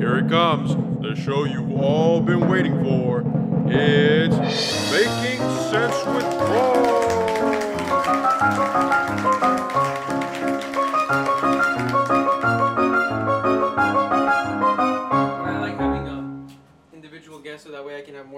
here it comes. The show you've all been waiting for. It's Making Sense with Paul.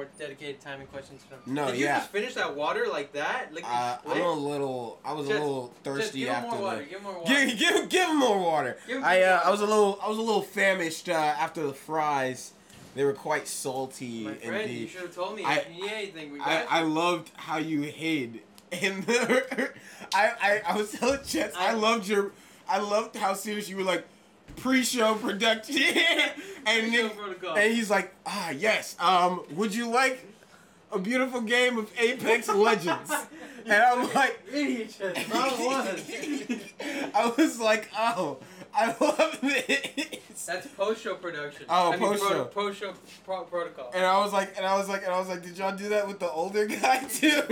More dedicated time and questions them. No, Did you yeah. just finish that water like that? Like Uh, I'm a little. I was Just- a little thirsty give him after more water. the. Give him more water. Give, give, give him more water. Give him I, uh, I was a little, I was a little famished uh, after the fries. They were quite salty My friend, you should have told me I- you need anything. We got I. I loved how you hid in the. I, I, I was telling Chets, I, I- loved your. I loved how serious you were like pre-show production, and Nick- and he's like, ah yes, um, would you like a beautiful game of Apex Legends? And I'm like. Not one. I was like, oh, I love this. That's post show production. Oh, I mean, post-show. Post show pro- protocol. And I was like, and I was like, and I was like, did y'all do that with the older guy too?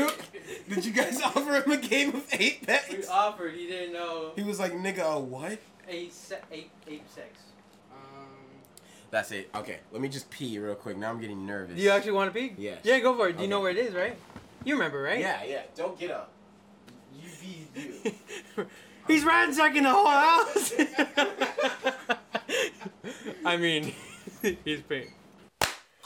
did you guys offer him a game of Apex? we offered. He didn't know. He was like, nigga, a what? Eight, se- eight, eight, six. Um, That's it. Okay, let me just pee real quick. Now I'm getting nervous. do you actually want to pee? Yes. Yeah, go for it. Do you know where it is, right? You remember, right? Yeah, yeah. Don't get up. You be you. He's ransacking the whole house. I mean, he's paying.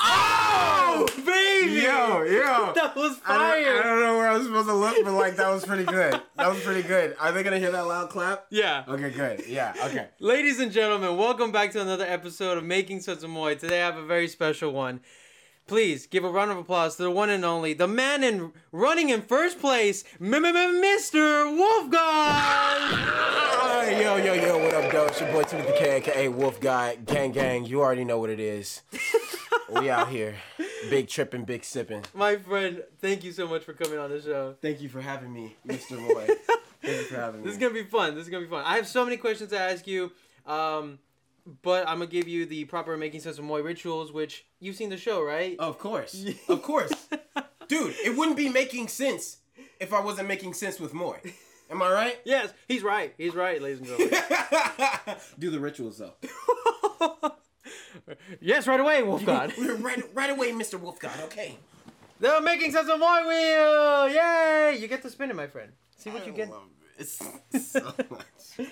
Oh, baby! Yo, yo. That was I don't, I don't know where I was supposed to look, but like that was pretty good. That was pretty good. Are they gonna hear that loud clap? Yeah. Okay, good. Yeah. Okay. Ladies and gentlemen, welcome back to another episode of Making Sense of Moy. Today I have a very special one. Please give a round of applause to the one and only, the man in running in first place, Mr. Wolf God. Ah, yo, yo, yo, what up, though? It's your boy Timothy K, aka Wolf God. Gang, gang, you already know what it is. we out here. Big tripping, big sipping. My friend, thank you so much for coming on the show. Thank you for having me, Mr. Roy. Thank you for having me. This is gonna be fun. This is gonna be fun. I have so many questions to ask you, um, but I'm gonna give you the proper making sense of Moy rituals, which you've seen the show, right? Of course. Of course. Dude, it wouldn't be making sense if I wasn't making sense with Moy. Am I right? Yes, he's right. He's right, ladies and gentlemen. Do the rituals, though. yes, right away, Wolf God. We're right, right away, Mr. Wolf God, okay. The making sense of Moy wheel! Yay! You get to spin it, my friend. See what you get. It's so much.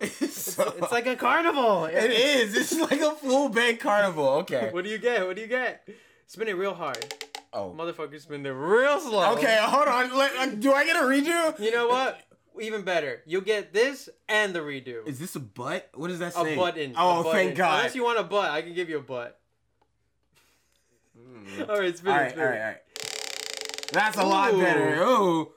It's, so It's like a carnival. It is. It's like a full bank carnival. Okay. What do you get? What do you get? Spin it real hard. Oh. Motherfucker, spin it real slow. Okay, hold on. Let, uh, do I get a redo? You know what? Even better. You'll get this and the redo. Is this a butt? What does that a say? button. Oh, a button. thank God. Unless you want a butt, I can give you a butt. All right, spin all it. right, spin all right, all right. That's a lot better. Ooh.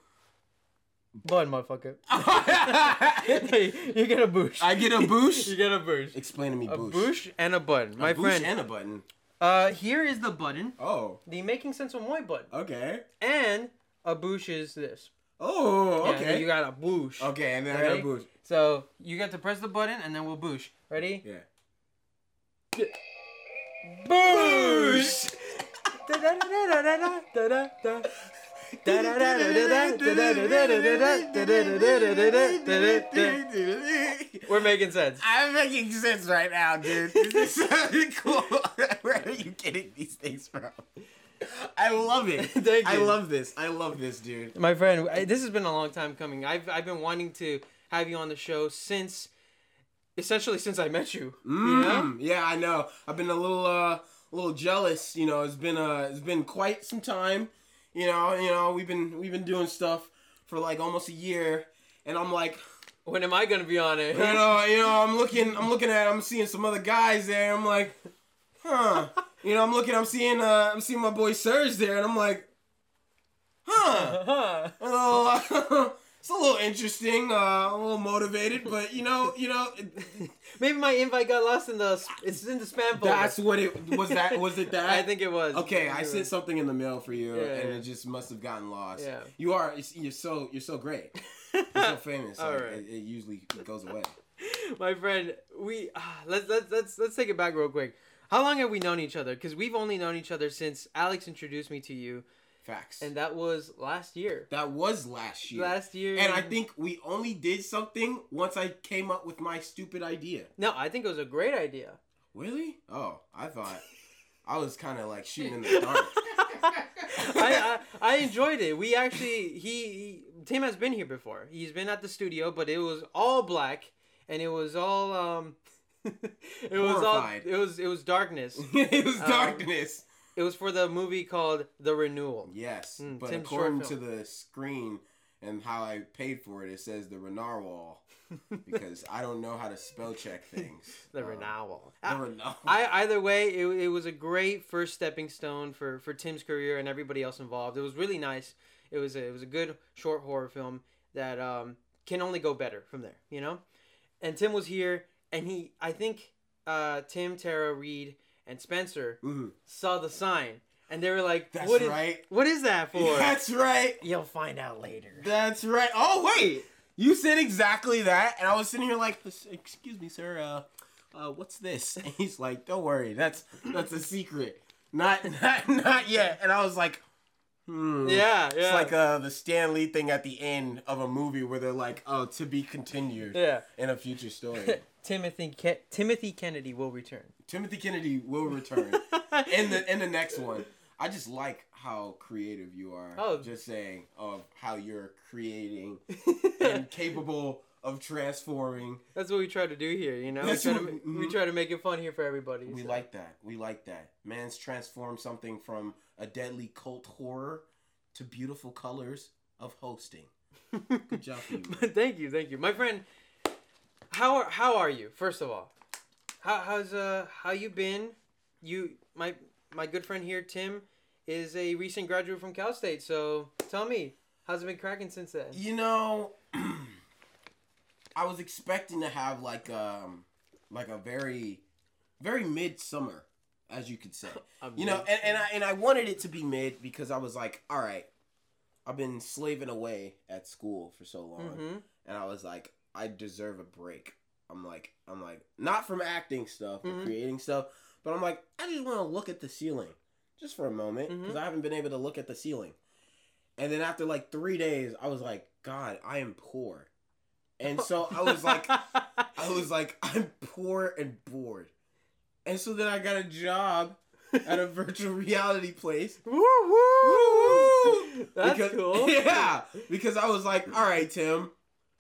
Button, motherfucker. You get a boosh. I get a boosh. You get a boosh. Explain to me, A boosh. boosh and a button. My a boosh friend. and a button. uh, here is the button. Oh, The making sense of Moy button. okay. And a boosh is this. Oh, Yeah, okay. then you got a boosh. okay, and then I got Ready? a boosh. So you get to press the button and then we'll boosh. Ready? Yeah. Boosh! We're making sense. I'm making sense right now, dude. This is so cool. Where are you getting these things from? I love it. Thank I you. love this. I love this, dude. My friend, I- this has been a long time coming. I've I've been wanting to have you on the show since, essentially since I met you. You know? Mm, yeah, I know. I've been a little uh a little jealous, you know. It's been uh it's been quite some time. You know, you know, we've been we've been doing stuff for like almost a year and I'm like, When am I gonna be on it? you know, you know, I'm looking I'm looking at I'm seeing some other guys there. And I'm like, huh. You know, I'm looking I'm seeing uh I'm seeing my boy Serge there and I'm like, huh. Huh. It's a little interesting, uh, a little motivated, but you know, you know, it- Maybe my invite got lost in the. It's in the spam folder. that's what it was. That was it. That I think it was. Okay, think I sent something in the mail for you, Yeah, and yeah. it just must have gotten lost. Yeah. You are. You're so. You're so great. You're so famous. All like, right. it, it usually goes away. My friend, we ah, let's let's let's let's take it back real quick. How long have we known each other? Because we've only known each other since Alex introduced me to you, Facts. and that was last year. that was last year. Last year. And I think we only did something once I came up with my stupid idea. no, I think it was a great idea. Really? Oh, I thought I was kind of like shooting in the dark. I, I I enjoyed it. We actually he, he Tim has been here before. He's been at the studio, but it was all black and it was all um it was Horrified. all it was it was darkness. it was Um, darkness. It was for the movie called The Renewal. Yes, Mm, but Tim's according to the screen and how I paid for it, it says the Renarwal because I don't know how to spell check things. The Um, Renewal. The Renarwal. I either way, it, it was a great first stepping stone for, for Tim's career and everybody else involved. It was really nice. It was a, it was a good short horror film that um, can only go better from there, you know. And Tim was here, and he I think uh, Tim, Tara, Reed, and Spencer Mhm. saw the sign, and they were like, That's "What is right. what is that for?" That's right. You'll find out later. That's right. Oh wait, you said exactly that, and I was sitting here like, "Excuse me, sir. Uh, uh, what's this?" And he's like, "Don't worry. That's that's a secret. Not not not yet." And I was like, "Hmm." Yeah, yeah. It's like uh, the Stan Lee thing at the end of a movie where they're like, "Oh, to be continued yeah. in a future story." Timothy Ke- Timothy Kennedy will return. Timothy Kennedy will return in the in the next one. I just like how creative you are. Oh. just saying of how you're creating and capable of transforming. That's what we try to do here, you know. We try, to, we try to make it fun here for everybody. We so. like that. We like that. Man's transformed something from a deadly cult horror to beautiful colors of hosting. Good job you. thank you, thank you, my friend. How are how are you? First of all, how how's uh how you been? You my my good friend here, Tim, is a recent graduate from Cal State. So tell me, how's it been cracking since then? You know, I was expecting to have like um like a very very midsummer, as you could say. You know, and, and I and I wanted it to be mid because I was like, all right, I've been slaving away at school for so long, hmm and I was like, I deserve a break. I'm like, I'm like, not from acting stuff or Mhm. creating stuff, but I'm like, I just want to look at the ceiling just for a moment because Mhm. I haven't been able to look at the ceiling. And then after like three days, I was like, God, I am poor. And so I was like, I was like, I'm poor and bored. And so then I got a job at a virtual reality place. woo woo. That's because, cool. Yeah, because I was like, all right, Tim,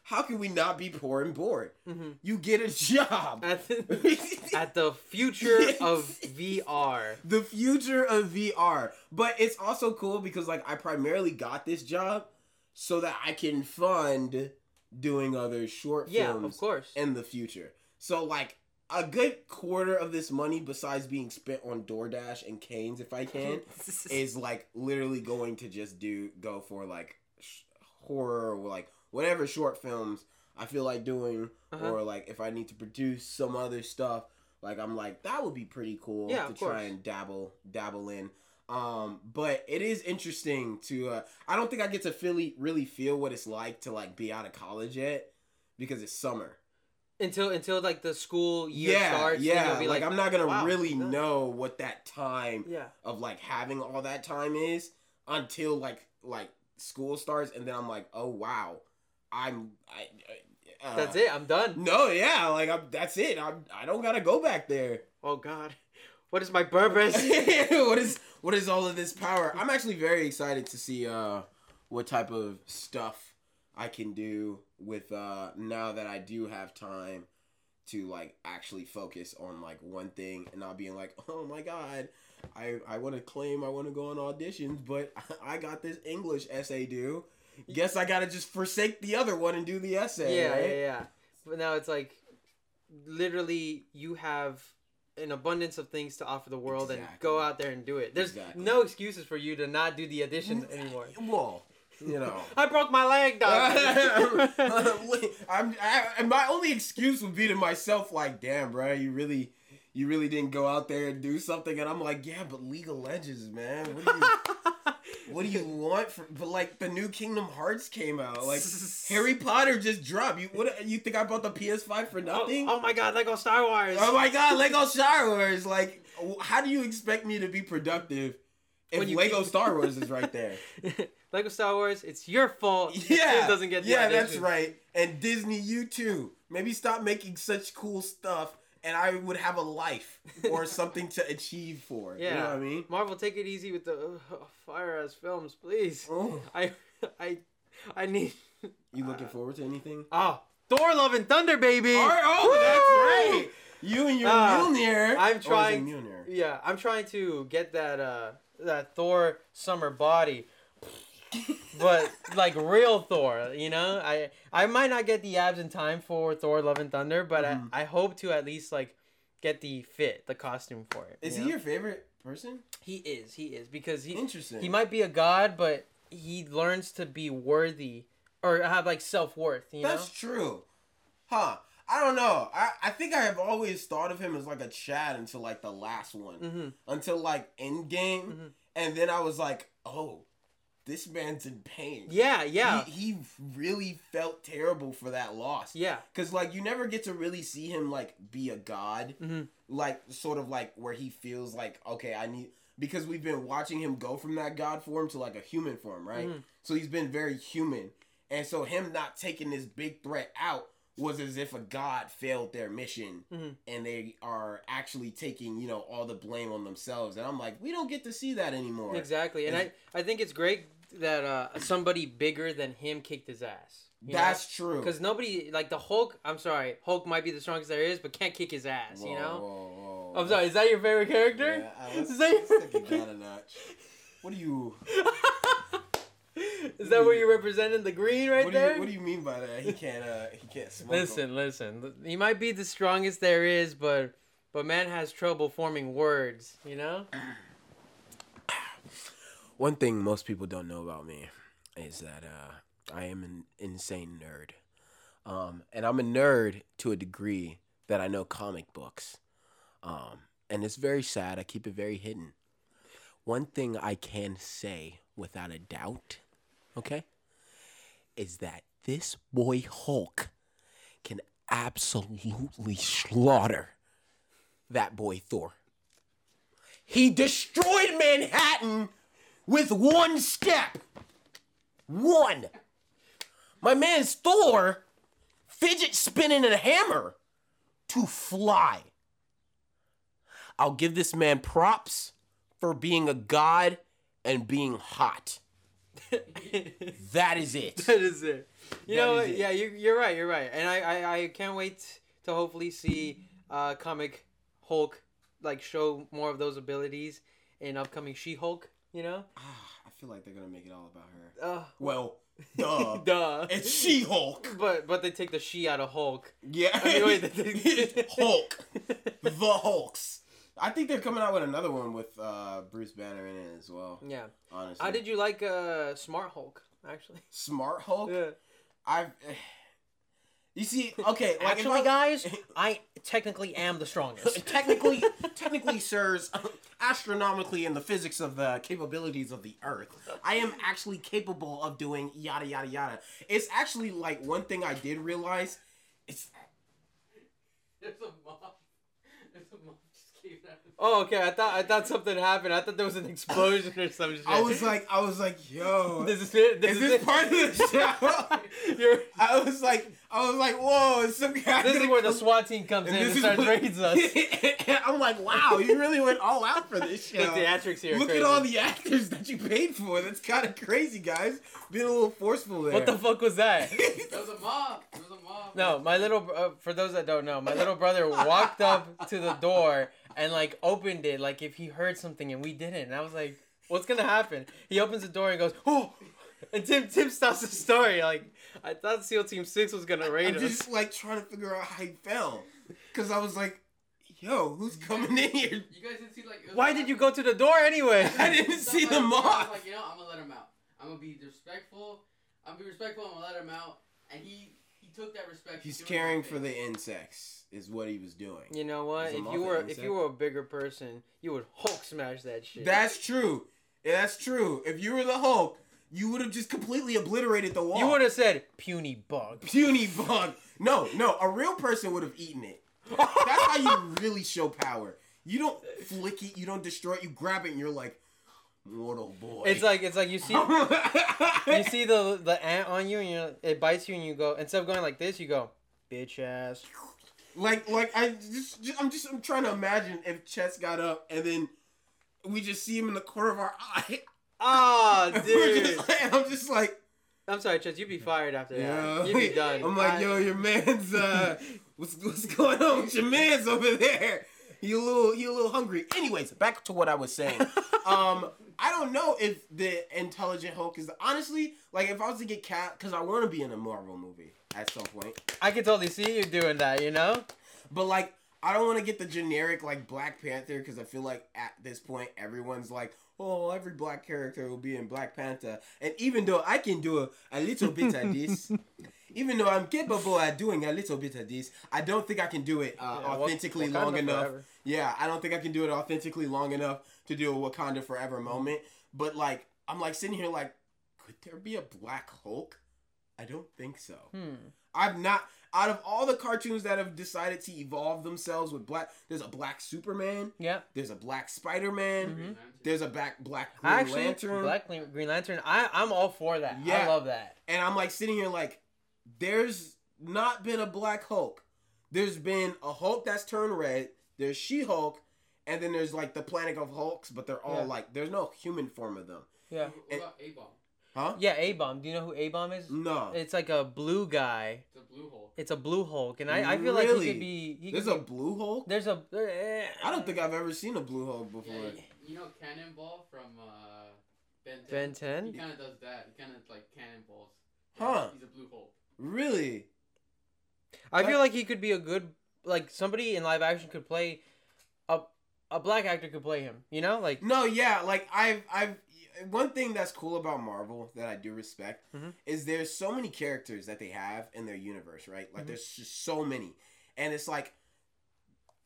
how can we not be poor and bored? hmm You get a job. At the, at the future of VR. the future of VR. But it's also cool because like I primarily got this job so that I can fund doing other short Yeah, films of course. in the future. So like a good quarter of this money besides being spent on DoorDash and Canes if I can is like literally going to just do go for like sh- horror or like whatever short films I feel like doing Uh-huh. or like if I need to produce some other stuff like I'm like that would be pretty cool Yeah, to try and dabble dabble in um but it is interesting to uh I don't think I get to really really feel what it's like to like be out of college yet because it's summer until until like the school year yeah starts. yeah be like, like, I'm not gonna wow, really yeah. know what that time yeah. of like having all that time is until like like school starts and then I'm like oh wow I'm I uh, That's it. I'm done. no yeah like I'm that's it I'm I don't gotta go back there Oh God, what is my purpose? what is what is all of this power I'm actually very excited to see uh what type of stuff I can do with uh now that I do have time to like actually focus on like one thing and not being like oh my god I I want to claim I want to go on auditions but I got this English essay due guess I gotta just forsake the other one and do the essay yeah, right? yeah, yeah. But now it's like, literally, you have an abundance of things to offer the world, and go out there and do it. There's Exactly. no excuses for you to not do the audition anymore. well you know I broke my leg, doctor. I'm, I, my only excuse would be to myself, like, damn, bro, you really, you really didn't go out there and do something, and I'm like, yeah, but League of Legends, man, what do you, what do you want? For, but like, the new Kingdom Hearts came out, like, Harry Potter just dropped. You, what, you think I bought the PS5 for oh, nothing? oh my God, Lego Star Wars. Oh my God, Lego Star Wars! Like, how do you expect me to be productive if Lego keep- Star Wars is right there? Lego Star Wars. It's your fault. Yeah, doesn't get. Yeah, that's right. And Disney, you too. Maybe stop making such cool stuff and I would have a life or something to achieve for. Yeah. You know what I mean? Marvel, take it easy with the uh, fire ass films, please. Oh. I, I, I need. You looking forward to anything? Oh, Thor: Love and Thunder, baby. Right, oh, Woo! that's right. You and your Ah, Mjolnir. I'm trying- Mjolnir? Yeah, I'm trying to get that uh that Thor summer body. But like real Thor, you know, I I might not get the abs in time for Thor: Love and Thunder, but Mhm. I, I hope to at least like get the fit, the costume for it. Is you he know? your favorite person? He is. He is because he Interesting. he might be a god, but he learns to be worthy or have like self worth. You know. That's know. true. Huh. I don't know. I, I think I have always thought of him as like a Chad until like the last one. hmm Until like Endgame. Mhm. And then I was like, oh, this man's in pain. Yeah. Yeah. He, he really felt terrible for that loss. yeah. Cause like you never get to really see him like be a god, hmm like sort of like where he feels like okay, I need because we've been watching him go from that god form to like a human form, right? Mhm. So he's been very human, and so him not taking this big threat out was as if a god failed their mission, Mhm. and they are actually taking you know all the blame on themselves. And I'm like, we don't get to see that anymore. Exactly, and I, I think it's great that uh, somebody bigger than him kicked his ass. That's true. because nobody like the Hulk. I'm sorry, Hulk might be the strongest there is, but can't kick his ass. Whoa, you know. whoa, whoa. I'm sorry. Is that your favorite character? Yeah, uh, let's, Is that let's your take it down a notch. What are you? Is that what you're representing the green right what do there? you? What do you mean by that? He can't. Uh, he can't smoke. listen, listen. He might be the strongest there is, but but man has trouble forming words. You know. One thing most people don't know about me is that uh, I am an insane nerd, um, and I'm a nerd to a degree that I know comic books, um, and it's very sad. I keep it very hidden. One thing I can say without a doubt, okay, is that this boy Hulk can absolutely slaughter that boy Thor. He destroyed Manhattan with one step. One. My man's Thor fidget spinning a hammer to fly. I'll give this man props for being a god and being hot. That is it. that is it. You That know, it. yeah, you, you're right. You're right, and I, I, I can't wait to hopefully see uh, comic Hulk like show more of those abilities in upcoming She-Hulk. You know, Ah, I feel like they're gonna make it all about her. uh, Well, duh. duh. it's She Hulk. But but they take the she out of Hulk. Yeah. I mean, wait, the- Hulk. The Hulks. I think they're coming out with another one with uh, Bruce Banner in it as well. yeah. Honestly. How did you like uh, Smart Hulk? Actually. Smart Hulk? Yeah. I've. You see, okay, like if Actually, I- guys, I technically am the strongest. technically, technically, sirs, astronomically in the physics of the capabilities of the Earth, I am actually capable of doing yada yada yada. It's actually like one thing I did realize. It's There's a moth. There's a moth just came out. Oh, okay. I thought I thought something happened. I thought there was an explosion or some shit. I was like, I was like, yo, this is it. This is is, this it. part of the show? You're, I was like, I was like, whoa, some guy. this is where the SWAT team comes in and and this is starts what- raiding us. I'm like, wow, you really went all out for this The show. theatrics here. Look at all the actors that you paid for. That's kind of crazy, guys. Being a little forceful there. What the fuck was that? There was a mob. There was a mob. No, my little uh, for those that don't know, my little brother walked up to the door and like opened it like if he heard something and we didn't. And I was like, "What's gonna happen?" He opens the door and goes, "Oh!" And Tim Tim stops the story. Like I thought SEAL Team Six was gonna raid I'm us. just like trying to figure out how he fell. Because I was like, yo, who's coming in here? You guys didn't see like. Why like- did you go to the door anyway? I didn't Stuff see like the that. I moth. was like, you know, I'm gonna let him out. I'm gonna be respectful. I'm gonna be respectful. I'm gonna let him out. And he he took that respect. He's caring for the insects, is what he was doing. You know what? If you an were if you were a bigger person, you would Hulk smash that shit. That's true. Yeah, that's true. If you were the Hulk, you would have just completely obliterated the wall. you would have said puny bug. puny bug. No, no, a real person would have eaten it. That's how you really show power. You don't flick it, you don't destroy it, you grab it and you're like, mortal boy. It's like it's like you see you see the the ant on you and you it bites you and you go instead of going like this you go bitch ass Like, like I just, just, I'm just, I'm trying to imagine if Chess got up and then we just see him in the corner of our eye. Oh, We're dude. just like- I'm just like, I'm sorry, Chess. You'd be fired after that. You'd be done. I'm like, I- yo, your man's, uh, what's, what's going on with your man's over there? You a little, you a little hungry. Anyways, back to what I was saying. um, I don't know if the Intelligent Hulk is honestly like if I was to get cat because I want to be in a Marvel movie at some point. I can totally see you doing that. You know? But like, I don't want to get the generic like Black Panther because I feel like at this point everyone's like, oh, every black character will be in Black Panther, and even though I can do a, a little bit of this, even though I'm capable at doing a little bit of this, I don't think I can do it uh, Yeah, authentically Wakanda long enough. forever. Yeah, I don't think I can do it authentically long enough to do a Wakanda Forever moment. But like, I'm like sitting here like, could there be a Black Hulk? I don't think so. Hmm. I've not out of all the cartoons that have decided to evolve themselves with black. There's a black Superman. Yeah. There's a black Spider Man. Mhm. There's a black Black Green Actually, Lantern. Black Green Green Lantern. I I'm all for that. Yeah. I love that. And I'm like sitting here like, there's not been a Black Hulk. There's been a Hulk that's turned red. There's She Hulk, and then there's like the Planet of Hulks, but they're all Yeah. like, there's no human form of them. Yeah. What it- about A-Bomb? Huh? Yeah. A bomb. Do you know who A bomb is? No. It's like a blue guy. It's a blue hole. It's a blue Hulk, and I, I feel like he could be. He There's could a Blue Hulk. There's a. eh, I don't think I've ever seen a Blue Hulk before. Yeah, you know Cannonbolt from uh, Ben 10? Ben 10? He kind of does that. He kind of like cannonballs. Huh. He's a blue hole. Really? I feel like he could be a good like somebody in live action could play a a black actor could play him. You know, like No, yeah, like I've I've one thing that's cool about Marvel that I do respect Mhm. is there's so many characters that they have in their universe, right? Like Mhm. there's just so many. And it's like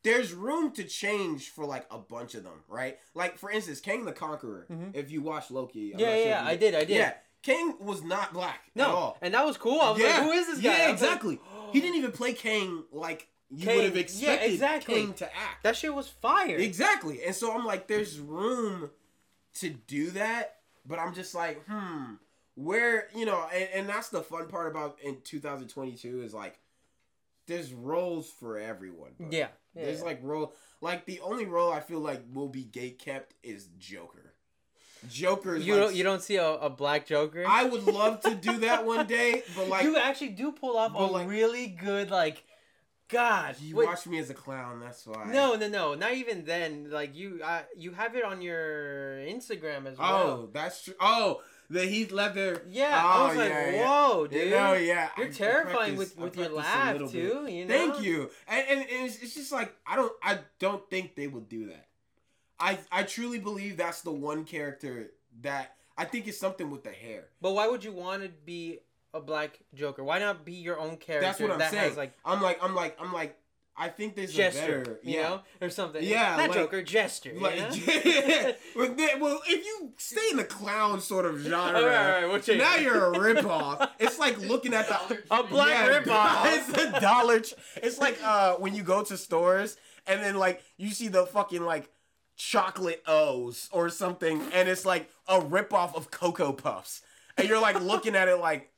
there's room to change for like a bunch of them, right? Like for instance, Kang the Conqueror. Mhm. If you watch Loki, I'm yeah, yeah, sure yeah, I did, I did. Yeah, Kang was not black at no, all. and that was cool. I was like, who is this guy? Yeah, was like, exactly. he didn't even play Kang like you would have yeah, expected exactly. Kang to act. That shit was fire. Exactly. And so I'm like, there's room to do that, but I'm just like, hmm, where, you know, and, and that's the fun part about in 2022 is like, there's roles for everyone. Yeah, yeah. There's like role, like the only role I feel like will be gate kept is Joker. Joker you like, don't you don't see a, a black Joker. I would love to do that one day, but like, you actually do pull off a like- really good like, God. you wait, watch me as a clown, that's why. no, no, no. Not even then. Like you, uh, you have it on your Instagram as well. Oh, that's true. Oh, the Heath Ledger. Yeah, Oh, I was like, yeah, yeah. whoa, dude. You know, yeah. You're I- I terrifying practice- with, with your laugh too. You know. Thank you. And, and, and it's, it's just like I don't I don't think they would do that. I I truly believe that's the one character that I think is something with the hair. But why would you want to be a black Joker? Why not be your own character That's what I'm that saying. has like I'm like I'm like I'm like I think there's gesture, a better you yeah. know, or something? Yeah, not like- Joker, gesture. you Like, know? well, if you stay in the clown sort of genre, All right, all right, we'll change now it. you're a ripoff. It's like looking at the a black ripoff. It's a dollar. Ch- it's like uh when you go to stores and then like you see the fucking like chocolate O's or something, and it's like a ripoff of Cocoa Puffs, and you're like looking at it like,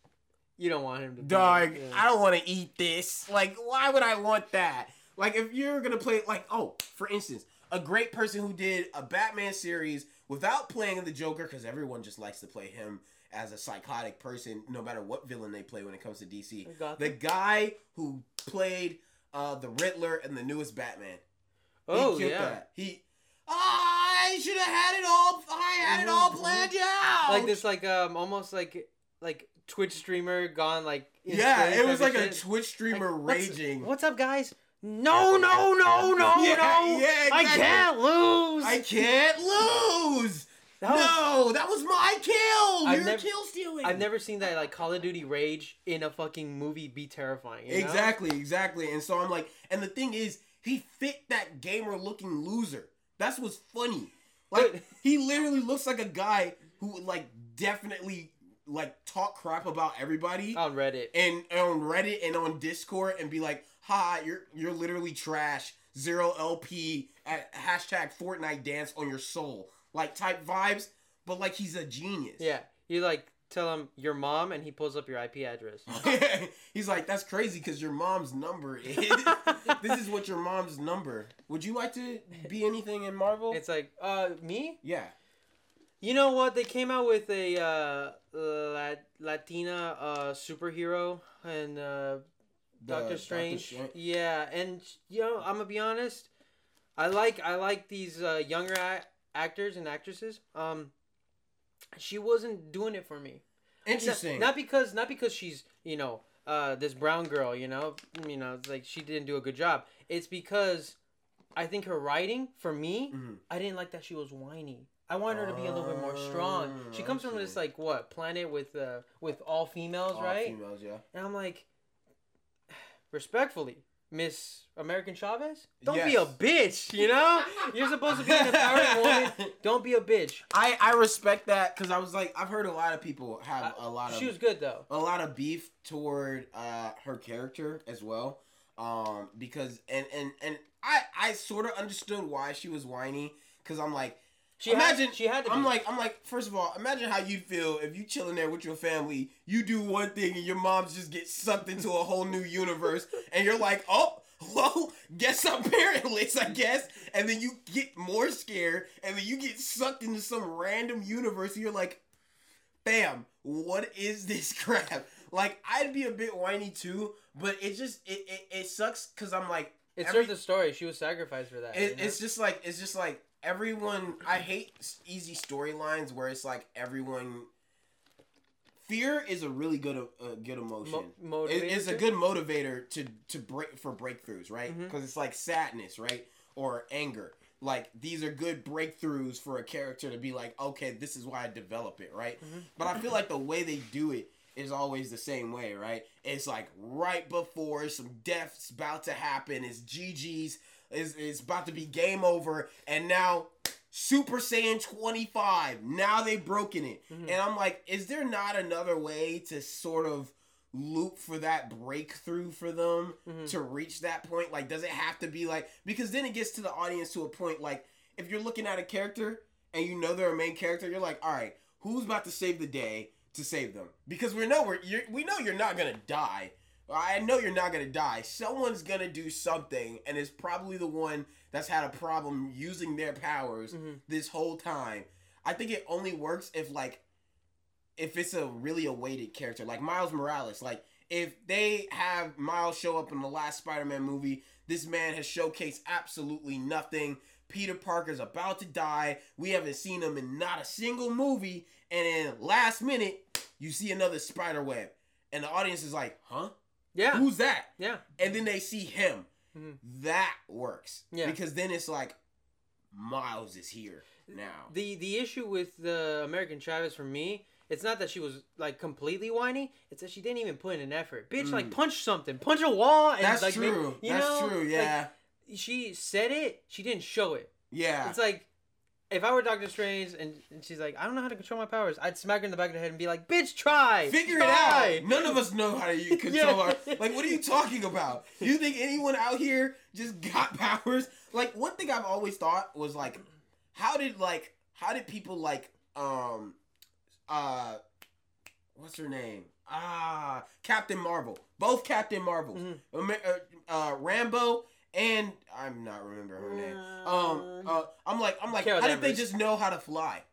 You don't want him to. dog, yeah. I don't want to eat this. Like, why would I want that? Like, if you're gonna play, like, oh, for instance, a great person who did a Batman series without playing the Joker, because everyone just likes to play him as a psychotic person, no matter what villain they play when it comes to DC. The guy who played uh, the Riddler in the newest Batman. oh he yeah. that. He. I should have had it all. I had it all planned out. like this like um almost like like Twitch streamer gone like Yeah, it was like a shit. Twitch streamer Like, raging. What's up, guys? No, no, no, no, Yeah, no! yeah, I can't lose. I can't lose. That was- no, that was my kill. I've You're nev- kill stealing. I've never seen that like Call of Duty rage in a fucking movie be terrifying. you know? Exactly, exactly. And so I'm like, and the thing is, he fit that gamer looking loser. That's what's funny. Like he literally looks like a guy who would like definitely like talk crap about everybody On Reddit. and on Reddit and on Discord and be like, "Hi, you're you're literally trash. Zero LP at hashtag Fortnite dance on your soul." Like type vibes, but like he's a genius. Yeah, you like tell him your mom, and he pulls up your IP address. He's like, that's crazy because your mom's number is. this is what your mom's number. Would you like to be anything in Marvel? It's like, uh, me? yeah. You know what? They came out with a uh, Lat- Latina uh, superhero and uh, Doctor Strange. Strange- Yeah, and you know, I'm gonna be honest. I like I like these uh, younger a- actors and actresses. Um, she wasn't doing it for me. Interesting. Not, not because not because she's you know uh, this brown girl. You know, you know, it's like she didn't do a good job. It's because I think her writing for me, Mhm. I didn't like that she was whiny. I want her to be a little bit more strong. Oh, She comes from this like what planet with uh with all females, All right? Females, yeah. And I'm like, respectfully, Miss American Chavez, don't be a bitch. You know, you're supposed to be an empowering woman. Don't be a bitch. I I respect that because I was like I've heard a lot of people have a lot of She was good though. a lot of beef toward uh her character as well um because and and and I I sort of understood why she was whiny because I'm like She imagine had, she had to. I'm be. like I'm like first of all imagine how you'd feel if you chilling there with your family you do one thing and your mom's just get sucked into a whole new universe and you're like oh well guess I'm parentless I guess and then you get more scared and then you get sucked into some random universe and you're like fam, what is this crap? Like, I'd be a bit whiny too, but it just it it, it sucks because I'm like, it every- served the story. She was sacrificed for that. it, you know? it's just like it's just like everyone. I hate easy storylines where it's like everyone. Fear is a really good uh, good emotion. Mo- It- it's a good motivator to to break for breakthroughs, right? Because it's like sadness, right, or anger. Like these are good breakthroughs for a character to be like, okay, this is why I develop it, right? Mhm. But I feel like the way they do it is always the same way, right? It's like right before some death's about to happen, it's GG's, is is about to be game over, and now Super Saiyan 25. Now they've broken it. Mhm. And I'm like, is there not another way to sort of loop for that breakthrough for them Mhm. to reach that point? Like, does it have to be like because then it gets to the audience to a point like if you're looking at a character and you know they're a main character, you're like, all right, who's about to save the day to save them? Because we know we're you're, we know you're not gonna die. I know you're not gonna die. Someone's gonna do something, and it's probably the one that's had a problem using their powers Mhm. this whole time. I think it only works if like if it's a really awaited character, like Miles Morales. Like if they have Miles show up in the last Spider-Man movie, this man has showcased absolutely nothing. Peter Parker's about to die. We haven't seen him in not a single movie, and then last minute you see another spider web, and the audience is like, "Huh? Yeah, Who's that?" yeah. And then they see him. Mhm. That works. Yeah. Because then it's like Miles is here now. The the issue with the American Chavez for me, it's not that she was like completely whiny. It's that she didn't even put in an effort. Bitch, like Mm. punch something, punch a wall. And, That's like, make- true. you That's know? true. Like, Yeah. she said it. She didn't show it. yeah. It's like if I were Doctor Strange and, and she's like, I don't know how to control my powers, I'd smack her in the back of the head and be like, Bitch, try. Figure try. it out. None of us know how to use, control Yeah. our. Like, what are you talking about? You think anyone out here just got powers? Like, one thing I've always thought was like, how did like how did people like um uh what's her name ah Captain Marvel both Captain Marvels Mhm. Uh, uh, Rambeau and I'm not remember her name um uh, I'm like I'm like Carol how did they just know how to fly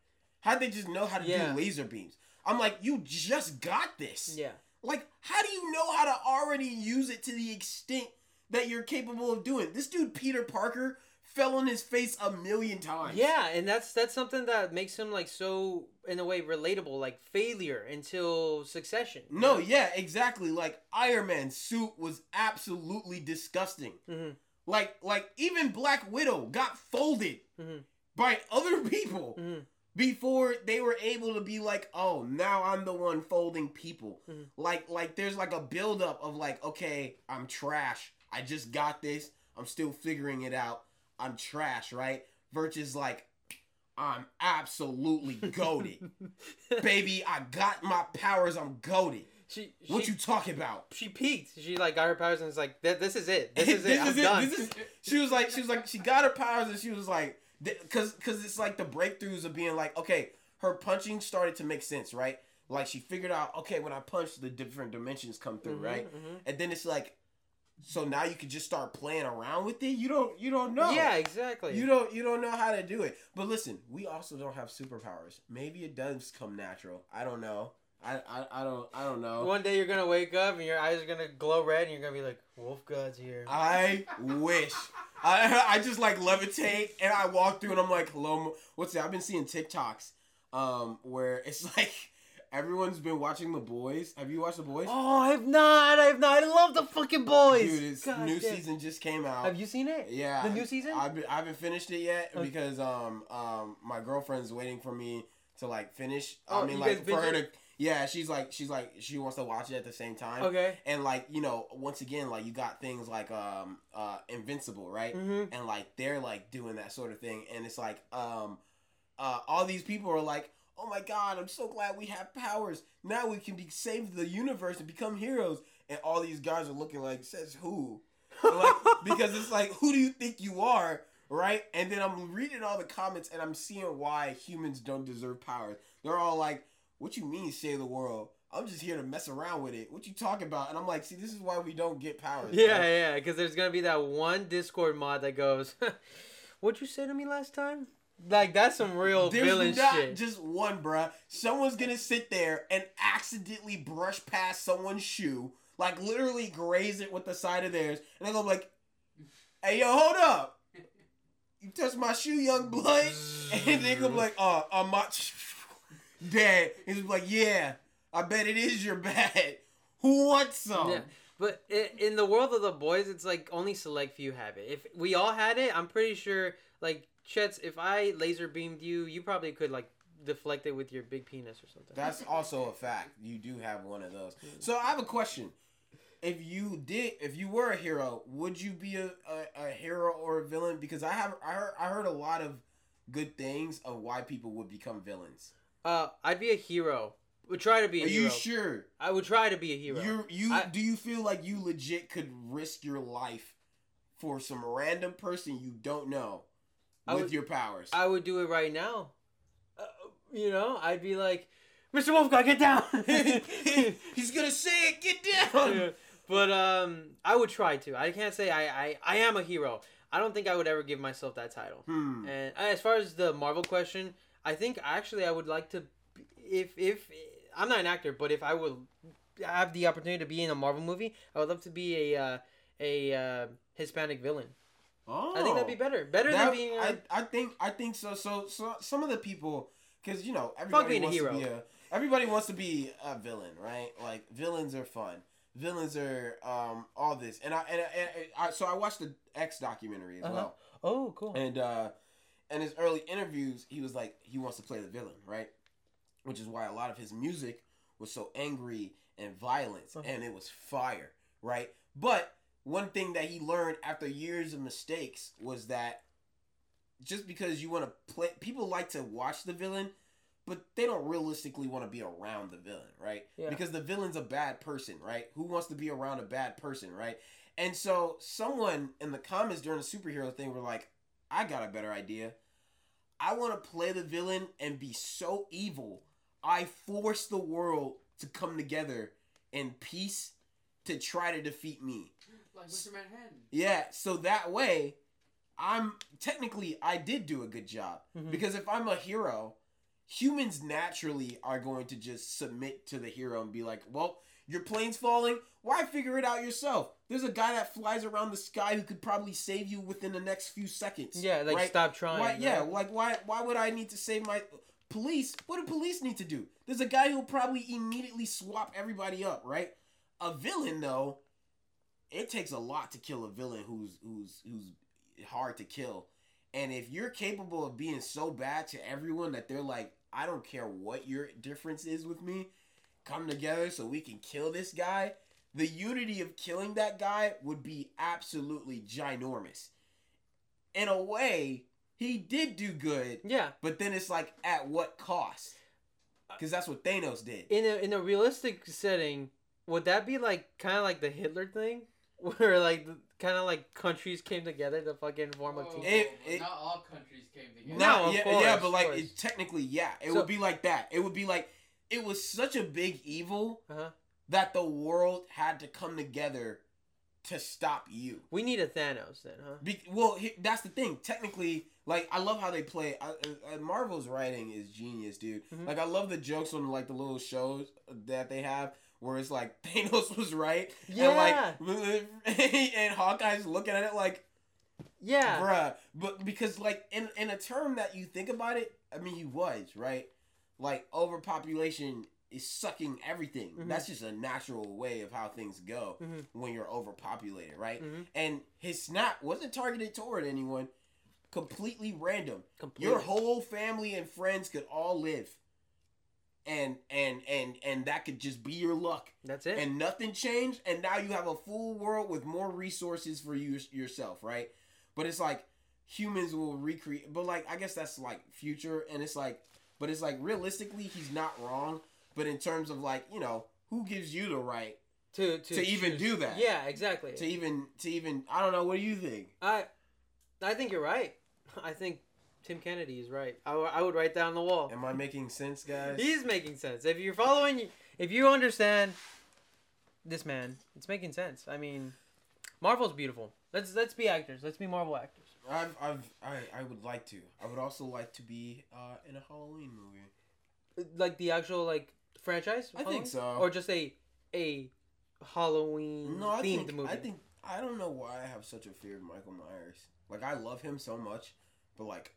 how did they just know how to Yeah. do laser beams I'm like you just got this Yeah. like, how do you know how to already use it to the extent that you're capable of doing? This dude, Peter Parker, fell on his face a million times. Yeah, and that's that's something that makes him like so in a way relatable, like failure until succession. No, know? yeah, exactly. Like Iron Man's suit was absolutely disgusting. Mhm. Like, like even Black Widow got folded Mhm. by other people Mhm. before they were able to be like, oh, now I'm the one folding people. Mhm. Like, like there's like a buildup of like, okay, I'm trash. I just got this. I'm still figuring it out. I'm trash, right? Versus like, I'm absolutely goaded. Baby, I got my powers. I'm goaded. She, she What you talking about? she peaked. She like got her powers and it's like "Th- this is it. This is it. I'm This is done. This is, she was like, she was like, she got her powers, and she was like, because because it's like the breakthroughs of being like, okay, her punching started to make sense, right? Like she figured out, okay, when I punch, the different dimensions come through, Mhm, right? mhm. And then it's like, so now you can just start playing around with it. You don't, you don't know. Yeah, exactly. You don't, you don't know how to do it. But listen, we also don't have superpowers. Maybe it does come natural. I don't know. I, I, I don't, I don't know. One day you're gonna wake up and your eyes are gonna glow red and you're gonna be like, Wolf God's here. I wish. I I just like levitate and I walk through and I'm like, hello. What's that? I've been seeing TikToks, um, where it's like everyone's been watching The Boys. Have you watched The Boys? Oh, I've not. I've not. I love the fucking boys. Dude, it's God new damn. season just came out. Have you seen it? Yeah, The new season? I've been, I haven't finished it yet Okay. because um um my girlfriend's waiting for me to like finish. Oh, I mean like for her to yeah she's like she's like she wants to watch it at the same time. Okay. And like you know once again like you got things like um uh Invincible right? Mm-hmm. and like they're like doing that sort of thing. And it's like um uh all these people are like oh my god i'm so glad we have powers. Now we can be save the universe and become heroes. And all these guys are looking like says who? Like because it's like who do you think you are? Right? And then i'm reading all the comments and i'm seeing why humans don't deserve powers they're all like what you mean save the world i'm just here to mess around with it what you talking about and i'm like see this is why we don't get powers Yeah, yeah, because there's gonna be that one Discord mod that goes, "What'd you say to me last time?" Like that's some real There's villain not shit. just one, bruh. Someone's gonna sit there and accidentally brush past someone's shoe, like literally graze it with the side of theirs, and they're like, "Hey, yo, hold up! You touched my shoe, young blood." And they're like, "Oh, I'm my dad." He's like, "Yeah, I bet it is your bad. Who wants some?" Yeah. But in the world of the boys, it's like only select few have it. If we all had it, I'm pretty sure. Like Chet's, if I laser beamed you, you probably could like deflect it with your big penis or something. That's also a fact. You do have one of those. So I have a question. If you did, if you were a hero, would you be a, a, a hero or a villain? Because I have I heard, I heard a lot of good things of why people would become villains. Uh, I'd be a hero. Would try to be a Are hero. you sure? I would try to be a hero. You you I- do you feel like you legit could risk your life for some random person you don't know with would- your powers? I would do it right now. Uh, you know, I'd be like, Mr. Wolf God, get down. He's gonna say it. Get down. Yeah. But um, I would try to. I can't say I, I I am a hero. I don't think I would ever give myself that title. Hmm. And as far as the Marvel question, I think actually I would like to, if if I'm not an actor, but if I would have the opportunity to be in a Marvel movie, I would love to be a uh, a uh, Hispanic villain. Oh. I think that'd be better. Better That- than being. A, I, I think I think so. So so some of the people, because you know everybody wants hero. to be a everybody wants to be a villain, right? Like villains are fun. Villains are um all this, and I and, and, and I so I watched the X documentary as Uh-huh. well, oh, cool. and uh, in his early interviews, he was like he wants to play the villain, right? Which is why a lot of his music was so angry and violent, Uh-huh. and it was fire, right? But one thing that he learned after years of mistakes was that just because you want to play, people like to watch the villain, but they don't realistically want to be around the villain, right? Yeah. Because the villain's a bad person, right? Who wants to be around a bad person, right? And so someone in the comments during the superhero thing were like, I got a better idea. I want to play the villain and be so evil. I force the world to come together in peace to try to defeat me. Like Mr. Manhattan. Yeah, so that way, I'm technically I did do a good job Mhm. because if I'm a hero, humans naturally are going to just submit to the hero and be like, "Well, your plane's falling. Why figure it out yourself? There's a guy that flies around the sky who could probably save you within the next few seconds." yeah, like right? stop trying. Why, yeah, like why? Why would I need to save my police? What do police need to do? There's a guy who'll probably immediately swap everybody up, right? A villain, though, it takes a lot to kill a villain who's who's who's hard to kill. And if you're capable of being so bad to everyone that they're like, I don't care what your difference is with me, come together so we can kill this guy. The unity of killing that guy would be absolutely ginormous. In a way, he did do good, Yeah. but then it's like at what cost? Uh, because that's what Thanos did. in a in a realistic setting, would that be like kind of like the Hitler thing, where like kind of like countries came together to fucking form a Oh, team? It- it- not all countries came together. No, Not- of yeah, course, yeah, but like it, technically, yeah, it So- would be like that. It would be like it was such a big evil Uh-huh. that the world had to come together to stop you. We need a Thanos then, huh? Be- well, he- that's the thing. Technically, like I love how they play. I, I, Marvel's writing is genius, dude. Mhm. Like I love the jokes on like the little shows that they have where it's like Thanos was right, Yeah. and like and Hawkeye's looking at it like, Yeah. bruh. But because like in in a term that you think about it, I mean he was right. Like overpopulation is sucking everything. Mhm. That's just a natural way of how things go Mhm. when you're overpopulated, right? Mhm. And his snap wasn't targeted toward anyone. Completely random. Completely. Your whole family and friends could all live. And and and and that could just be your luck. That's it. And nothing changed and now you have a full world with more resources for you yourself, right? But it's like humans will recreate but like I guess that's like future and it's like but it's like realistically he's not wrong, but in terms of like, you know, who gives you the right to, to to even choose- do that. Yeah, exactly. to even to even I don't know, what do you think? I I think you're right. I think Tim Kennedy is right. I, w- I would write that on the wall. Am I making sense, guys? He's making sense. If you're following, if you understand this man, it's making sense. I mean, Marvel's beautiful. Let's let's be actors. Let's be Marvel actors. I've, I've, I, I would like to. I would also like to be uh, in a Halloween movie. Like the actual like franchise. I think so. Or just a a Halloween No, I themed think, movie. I think I don't know why I have such a fear of Michael Myers. Like I love him so much, but like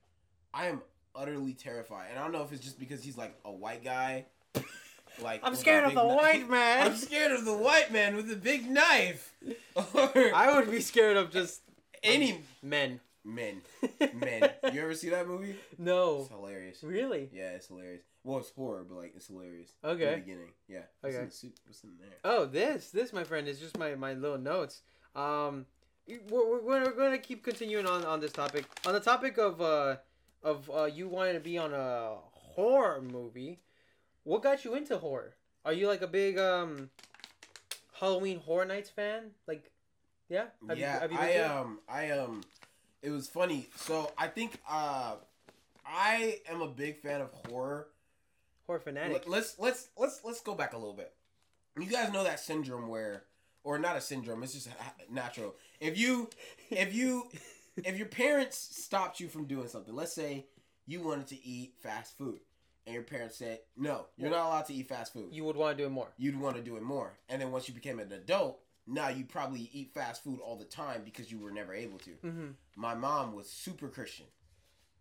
I am utterly terrified. And I don't know if it's just because he's like a white guy. Like I'm scared of the white man. I'm scared of the white man with a big knife. or I would be scared of just any men. Men. Men. You ever see that movie? No. It's hilarious. Really? Yeah, it's hilarious. Well, it's horror, but like it's hilarious. Okay. In the beginning, yeah. What's Okay. In the? What's in there? Oh, this, this, my friend, is just my, my little notes. Um, we're, we're, we're going to keep continuing on, on this topic. On the topic of uh, of uh, you wanting to be on a horror movie, what got you into horror? Are you like a big um, Halloween Horror Nights fan? Like, yeah, Have you- yeah, have you been I um, I um, it was funny. So I think uh, I am a big fan of horror. horror fanatic. Let- Let's let's let's let's go back a little bit. You guys know that syndrome where, or not a syndrome, it's just natural. If you, if you, if your parents stopped you from doing something, let's say you wanted to eat fast food, and your parents said, "No, you're not allowed to eat fast food." you would want to do it more. you'd want to do it more. And then once you became an adult, now you probably eat fast food all the time because you were never able to. Mm-hmm. My mom was super Christian.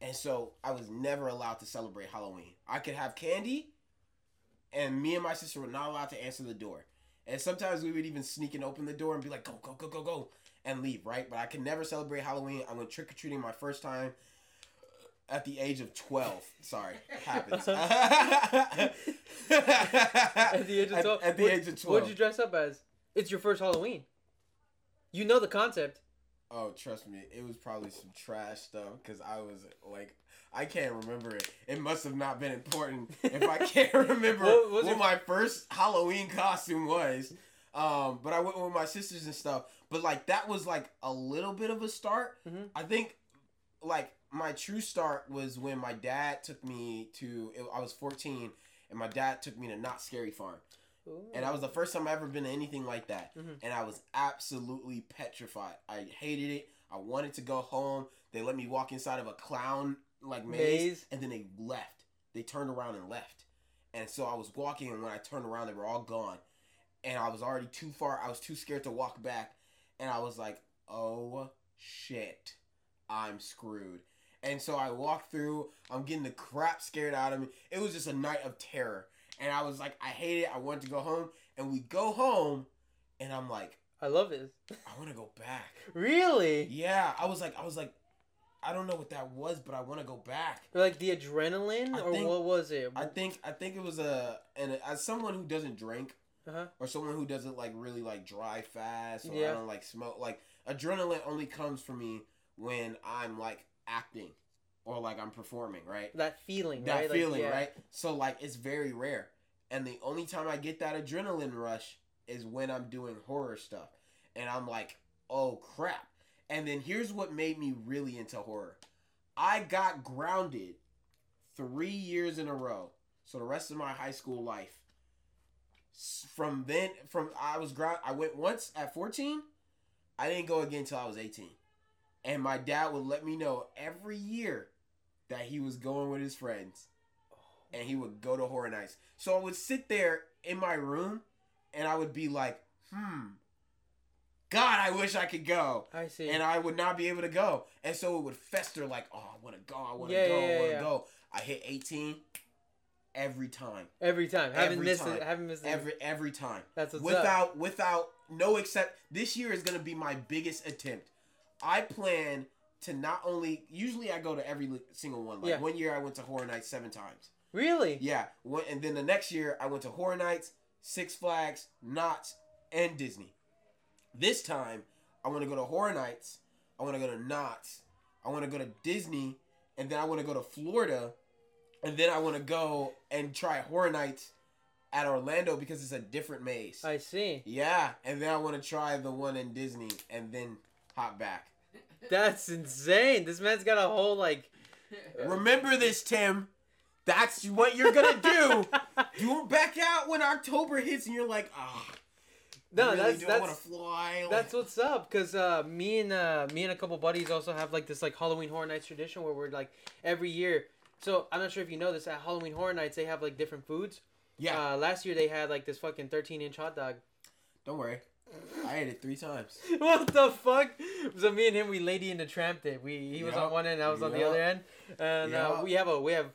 And so I was never allowed to celebrate Halloween. I could have candy, and me and my sister were not allowed to answer the door. And sometimes we would even sneak and open the door and be like, go, go, go, go, go, and leave, right? But I could never celebrate Halloween. I went trick or treating my first time at the age of 12. Sorry, happens. At the age of 12. At, the What- age of 12. What'd you dress up as? It's your first Halloween. You know the concept. Oh, trust me, it was probably some trash stuff because I was like, I can't remember it. It must have not been important if I can't remember What what, your- my first Halloween costume was. Um, but I went with my sisters and stuff. But like that was like a little bit of a start. Mhm. I think like my true start was when my dad took me to. I was fourteen, and my dad took me to Knott's Scary Farm. And that was the first time I ever been to anything like that. Mhm. And I was absolutely petrified. I hated it. I wanted to go home. They let me walk inside of a clown like maze, Maze. and then they left. They turned around and left. And so I was walking and when I turned around they were all gone. And I was already too far. I was too scared to walk back. And I was like, "Oh shit. I'm screwed." And so I walked through. I'm getting the crap scared out of me. It was just a night of terror. And I was like, I hate it. I wanted to go home. And we go home, and I'm like, I love this. I want to go back. Really? Yeah, I was like, I was like, I don't know what that was, but I want to go back. Like the adrenaline, I or think- what was it? I think, I think it was a, and as someone who doesn't drink, Uh-huh. or someone who doesn't like really like drive fast, or Yeah. I don't like smoke, like adrenaline only comes for me when I'm like acting, or like I'm performing, right? that feeling, that right? Like, feeling, yeah. right? So like it's very rare. And the only time I get that adrenaline rush is when I'm doing horror stuff. And I'm like, "Oh crap." And then here's what made me really into horror. I got grounded 3 years in a row. So the rest of my high school life, from then, from I was ground, I went once at 14. I didn't go again until I was 18. And my dad would let me know every year that he was going with his friends. And he would go to Horror Nights. So I would sit there in my room and I would be like, hmm, God, I wish I could go. I see. And I would not be able to go. And so it would fester like, oh, I want to go, I want to Yeah, go, yeah, I want to yeah. go. I hit 18 every time. every time, haven't Every missed time. it. Haven't missed it. Every every time. That's what's up. without without no except this year is gonna be my biggest attempt. I plan to not only usually I go to every single one. Like Yeah. one year I went to Horror Nights seven times. Really? Yeah, and then the next year I went to Horror Nights, Six Flags, Knott's, and Disney. This time I want to go to Horror Nights. I want to go to Knott's. I want to go to Disney, and then I want to go to Florida, and then I want to go and try Horror Nights at Orlando because it's a different maze. I see. Yeah, and then I want to try the one in Disney, and then hop back. That's insane. This man's got a whole like. Remember this, Tim. That's what you're gonna do. You won't back out when October hits, and you're like, ah. no, really, that's that's fly? that's what's up. Cause uh, me and uh, me and a couple buddies also have like this like Halloween Horror Nights tradition where we're like every year. So I'm not sure if you know this. At Halloween Horror Nights, they have like different foods. yeah. Uh, last year they had like this fucking 13 inch hot dog. don't worry, I ate it three times. what the fuck? So me and him, we lady and the tramped it. We he was on one end, I was on the other end, and uh, we have a we have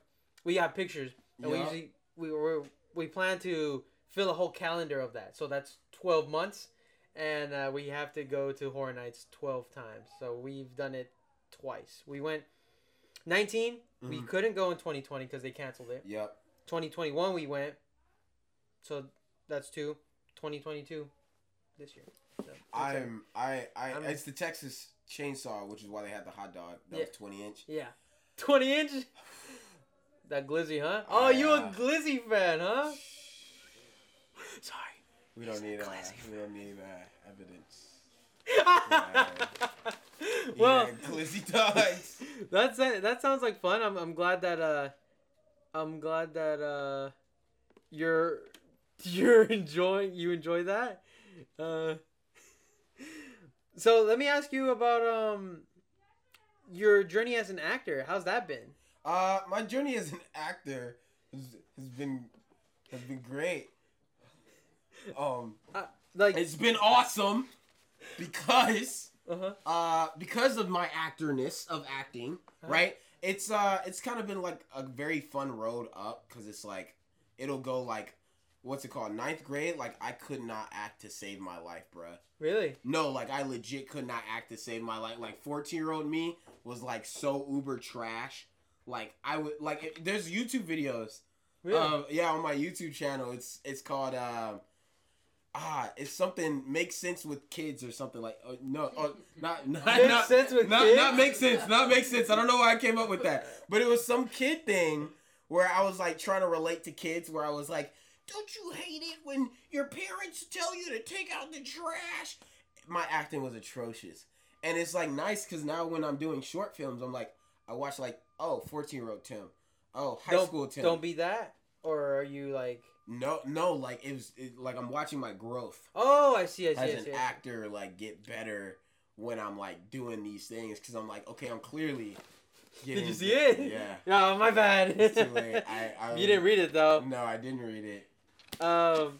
we have pictures, and we usually we were we plan to fill a whole calendar of that. So that's 12 months, and uh, we have to go to Horror Nights 12 times. So we've done it twice. We went 19. We Mhm. couldn't go in 2020 because they canceled it. Yep. 2021 we went. So that's two. 2022 this year. So, I'm. I. I. I'm- it's the Texas Chainsaw, which is why they had the hot dog that Yeah. was 20 inch. Yeah. 20 inch? That glizzy, huh? Oh, you a glizzy fan, huh? Sorry. We don't need. Uh, we don't need uh, evidence. well, yeah, glizzy dogs. that's it. That sounds like fun. I'm, I'm glad that uh I'm glad that uh you're you're enjoying you enjoy that. Uh So let me ask you about um your journey as an actor. How's that been? Uh, my journey as an actor has, has been has been great. Um, Like it's been awesome because uh-huh. uh because of my actorness of acting, Uh-huh. right? It's uh it's kind of been like a very fun road up because it's like it'll go like what's it called ninth grade like I could not act to save my life, bruh. Really? No, like I legit could not act to save my life. Like fourteen year old me was like so uber trash. Like I would like it, there's YouTube videos. Really? Um, yeah, on my YouTube channel. It's it's called um ah, it's something makes sense with kids or something like uh, no, uh, not not Makes not, sense with not, kids? not make sense, not make sense. I don't know why I came up with that, but it was some kid thing where I was like trying to relate to kids where I was like, don't you hate it when your parents tell you to take out the trash? My acting was atrocious. And it's like nice because now when I'm doing short films, I'm like, I watch like, oh, 14 year old Tim. Oh, high don't, school Tim. Don't be that. Or are you like no, no, like it was it, like I'm watching my growth Oh, I see, I see, I as see. an I see. actor, like get better when I'm like doing these things because I'm like, okay, I'm clearly. Did you see it? Yeah. Oh, my bad. It's too late. I, I, you didn't read it though. No, I didn't read it. Um,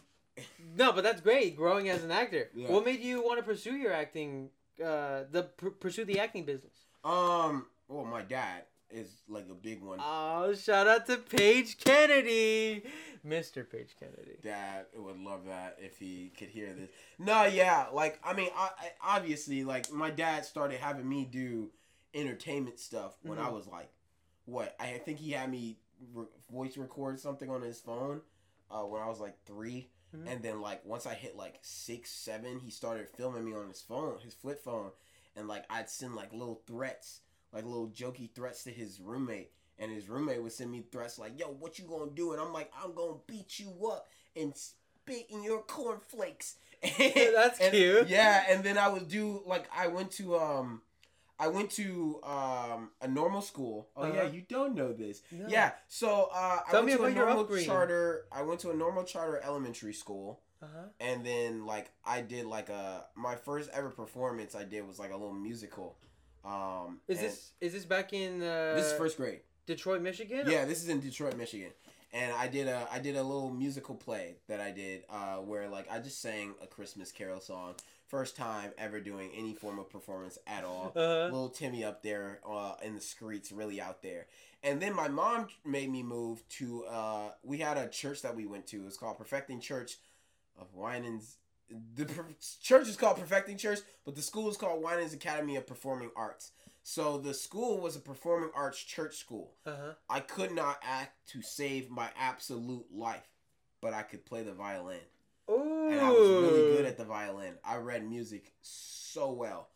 no, but that's great. Growing as an actor. Yeah. What made you want to pursue your acting? Uh, the pr- pursue the acting business. Um, well, my dad is like a big one. Oh, shout out to Page Kennedy, Mr. Page Kennedy. Dad would love that if he could hear this. No, yeah, like I mean, I, I obviously like my dad started having me do entertainment stuff when I Mhm. was like, what? I think he had me re- voice record something on his phone uh, when I was like 3 Mhm. and then like once I hit like six, seven, he started filming me on his phone, his flip phone, and like I'd send like little threats, like little jokey threats to his roommate. And his roommate would send me threats like, "Yo, what you gonna do?" And I'm like, "I'm gonna beat you up and spit in your cornflakes." That's And- cute. Yeah, and then I would do like I went to um, I went to um, a normal school. Oh yeah, Uh-huh. you don't know this. No. Yeah. So uh, I went me to a normal charter. I went to a normal charter elementary school, Uh-huh. and then like I did like a my first ever performance I did was like a little musical. Um, Is this is this back in uh, this is first grade? Detroit, Michigan? Yeah, this is in Detroit, Michigan. And I did a I did a little musical play that I did uh, where like I just sang a Christmas Carol song. First time ever doing any form of performance at all. Uh-huh. Little Timmy up there uh, in the streets, really out there. And then my mom made me move to. Uh, we had a church that we went to. It's called Perfecting Church of Winans. The per- church is called Perfecting Church, but the school is called Winans Academy of Performing Arts. So the school was a performing arts church school. Uh-huh. I could not act to save my absolute life, but I could play the violin. Ooh. And I was really good at the violin. I read music so well.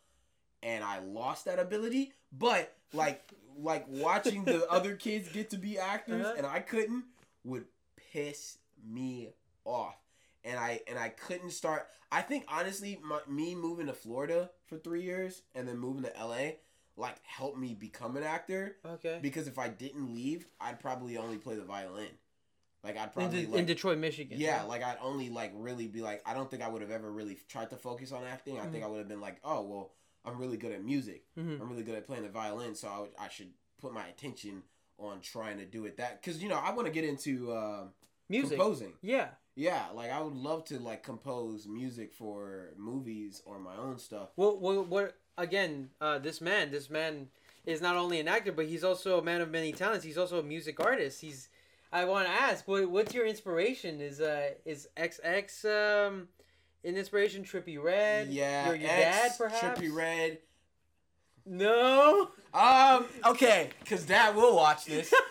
And I lost that ability, but like like watching the other kids get to be actors Uh-huh. and I couldn't would piss me off. And I and I couldn't start I think honestly my, me moving to Florida for 3 years and then moving to LA like helped me become an actor Okay. because if I didn't leave, I'd probably only play the violin. Like I'd In, probably De- like, in Detroit, Michigan. yeah, like I'd only like really be like I don't think I would have ever really tried to focus on acting. I think I would have been like, oh well, I'm really good at music. Mhm. I'm really good at playing the violin, so I, would, I should put my attention on trying to do it that because you know I want to get into uh, Music. composing. Yeah. Yeah, like I would love to like compose music for movies or my own stuff. Well, what, what again? Uh, this man, this man is not only an actor, but he's also a man of many talents. He's also a music artist. He's. I want to ask, what, what's your inspiration? Is uh is XX um an inspiration? Trippie Redd. Yeah, Your, your dad, perhaps. Trippie Redd. No. Um, okay, because dad will watch this.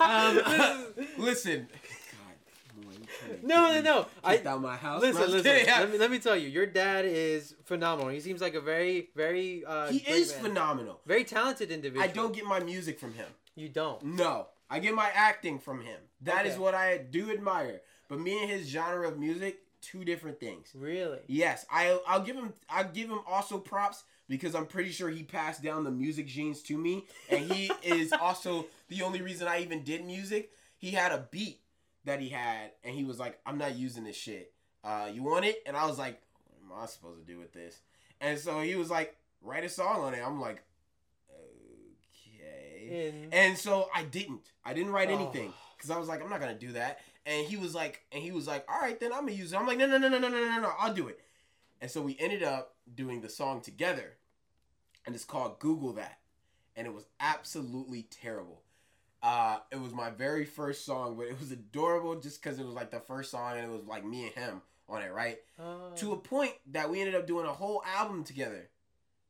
Um, listen. God, boy, you can't no, no, no. I out my house. listen, listen. kidding. Let me let me tell you, your dad is phenomenal. He seems like a very, very. Uh, he is man. phenomenal. Very talented individual. I don't get my music from him. You don't. No, I get my acting from him. That is Okay. what I do admire. But me and his genre of music, two different things. Really. Yes, I I'll give him I'll give him also props because I'm pretty sure he passed down the music genes to me, and he is also the only reason I even did music. He had a beat that he had, and he was like, "I'm not using this shit. Uh, you want it?" And I was like, "What am I supposed to do with this?" And so he was like, "Write a song on it." I'm like, "Okay." And, and so I didn't. I didn't write oh. anything because I was like, "I'm not gonna do that." And he was like, and he was like, "All right, then I'm gonna use it." I'm like, "No, no, no, no, no, no, no, no. I'll do it." And so we ended up doing the song together, and it's called "Google That," and it was absolutely terrible. Uh, it was my very first song, but it was adorable just because it was like the first song, and it was like me and him on it, right? Oh, To a point that we ended up doing a whole album together,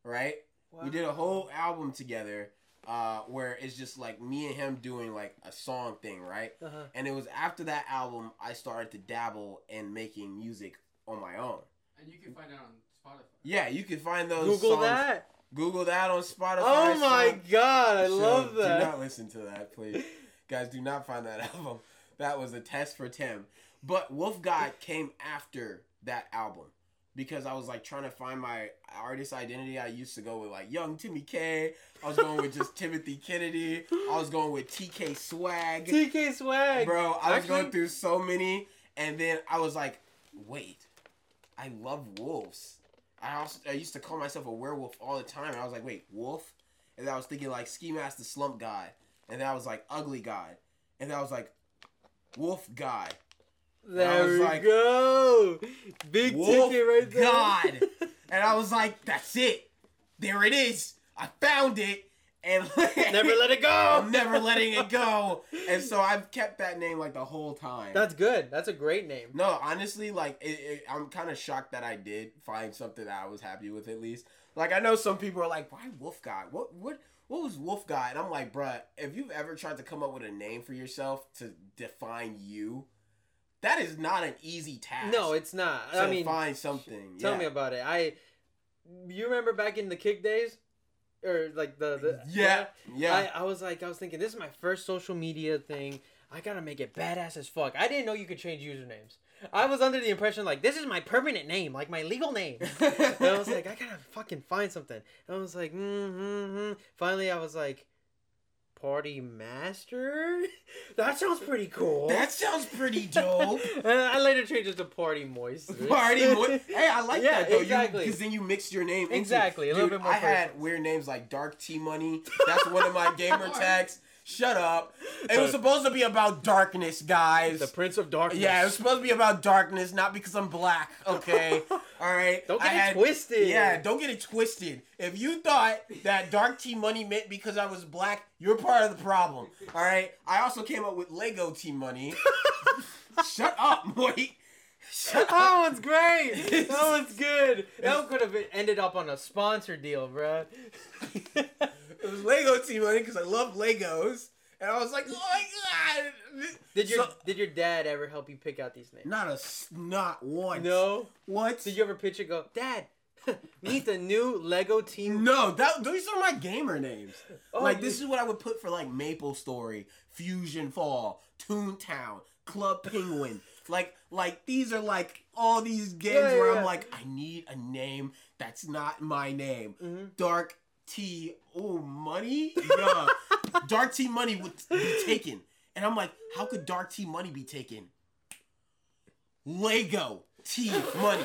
right? We did a whole album together uh, where it's just like me and him doing like a song thing, right? Uh-huh. And it was after that album I started to dabble in making music on my own. And you can find it on Spotify. Yeah, you can find those. Google songs- that. Google that on Spotify. Oh my god, I So, love that. Do not listen to that, please. Guys, do not find that album. That was a test for Tim. But Wolf God came after that album because I was like trying to find my artist identity. I used to go with like Young Timmy K. I was going with just Timothy Kennedy. I was going with TK Swag. TK Swag. Bro, I was Actually- going through so many, and then I was like, wait, I love wolves. I also I used to call myself a werewolf all the time. And I was like, wait, wolf? And I was thinking like Ski Mask the Slump God, and then I was like Ugly God, and then I was like Wolf God. There was we like, go. Big ticket right there. God. And I was like, that's it. There it is. I found it. And Never let it go. Never letting it go. And so I've kept that name like the whole time. That's good. That's a great name. No, honestly, like it, it, I'm kind of shocked that I did find something that I was happy with at least. Like I know some people are like, "Why Wolf God? What what what was Wolf God?" And I'm like, "Bruh, if you've ever tried to come up with a name for yourself to define you, that is not an easy task." No, it's not. I mean, find something. tell yeah. me about it. I. You remember back in the kick days, or like the the Yeah, yeah. I, I was like, I was thinking, this is my first social media thing. I gotta make it badass as fuck. I didn't know you could change usernames. I was under the impression like this is my permanent name, like my legal name. and I was like, I gotta fucking find something. And I was like, mm-hmm. Finally, I was like, Party Master. That sounds pretty cool. that sounds pretty dope. and I later changed it to Party Moist. Party boy. Hey, I like Yeah, that though. exactly. Because then you mixed your name. into- Exactly, a little Dude, bit more I had weird names like Dark T Money. That's one of my gamer tags. Shut up. It was supposed to be about darkness, guys. The Prince of Darkness. Yeah, it was supposed to be about darkness, not because I'm black. Okay, all right. Don't I get it twisted. Yeah, don't get it twisted. If you thought that Dark T Money meant because I was black, you're part of the problem. All right. I also came up with Lego T Money. Shut up. Shut That one's great. That one's good. That one could have ended up on a sponsor deal, bro. It was Lego team Money because I love Legos, and I was like, oh my god. Did your So- Did your dad ever help you pick out these names? not a s- not once. No. What? Did you ever pitch it? Go, Dad. meet the new Lego team. No, that these are my gamer names. Oh, like you- this is what I would put for like Maple Story, Fusion Fall, Toontown, Club Penguin. like like these are like all these games Yeah, yeah, where yeah. I'm like, I need a name that's not my name. Mhm. Dark T oh money? Yeah. Dark T money would be taken. And I'm like, how could Dark T money be taken? Lego T money.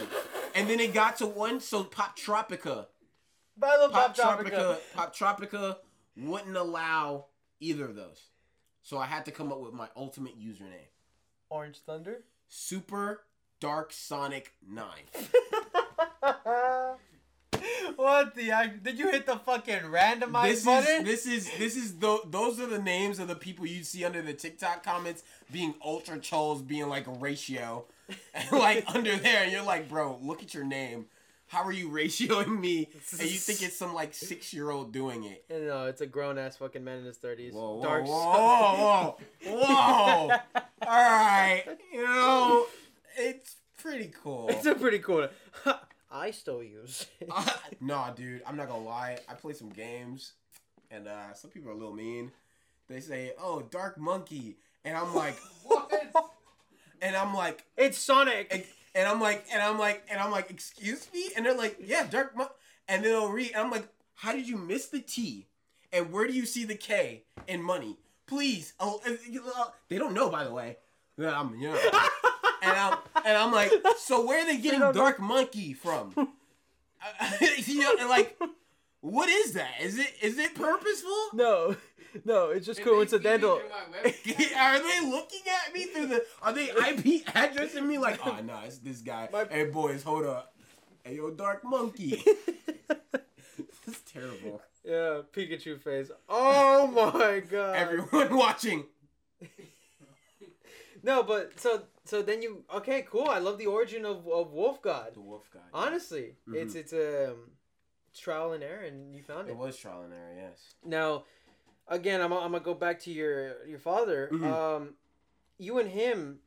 And then it got to one, so Poptropica. By the Poptropica, Pop Tropica wouldn't allow either of those. So I had to come up with my ultimate username. Orange Thunder. Super Dark Sonic 9. what the? heck? Did you hit the fucking randomize This is button? this is this is the those are the names of the people you see under the TikTok comments being ultra trolls being like a ratio. And like under there and you're like, bro, look at your name. How are you ratioing me? And you think it's some like six year old doing it. no, it's a grown ass fucking man in his thirties. Whoa, whoa, Dark. whoa, whoa, whoa. All right, you know, it's pretty cool. It's a pretty cool. I still use. it. nah, dude, I'm not gonna lie. I play some games, and uh, some people are a little mean. They say, "Oh, Dark Monkey," and I'm like, What? and I'm like, it's Sonic. and, and I'm like, and I'm like, and I'm like, excuse me, and they're like, yeah, Dark Monkey, and then they'll read, and I'm like, how did you miss the T, and where do you see the K in money? Please, oh, uh, you they don't know, by the way. Yeah, I'm, you know. And I'm and I'm like, so where are they getting don't know. Dark Monkey from? you know, and like, what is that? Is it is it purposeful? no, no, it's just It coincidental. through are they looking at me through the? Are they IP addressing me like, oh no, it's this guy. My- hey boys, hold up. Hey yo, Dark Monkey. it's terrible. yeah, Pikachu face. Oh my god. Everyone watching. No, but so so then you okay, cool. I love the origin of, of Wolf God. The wolf guy. Honestly, it's it's a um, trial and error, and you found It it. was trial and error, yes. Now, again, I'm, I'm gonna go back to your your father. Mhm. Um, you and him.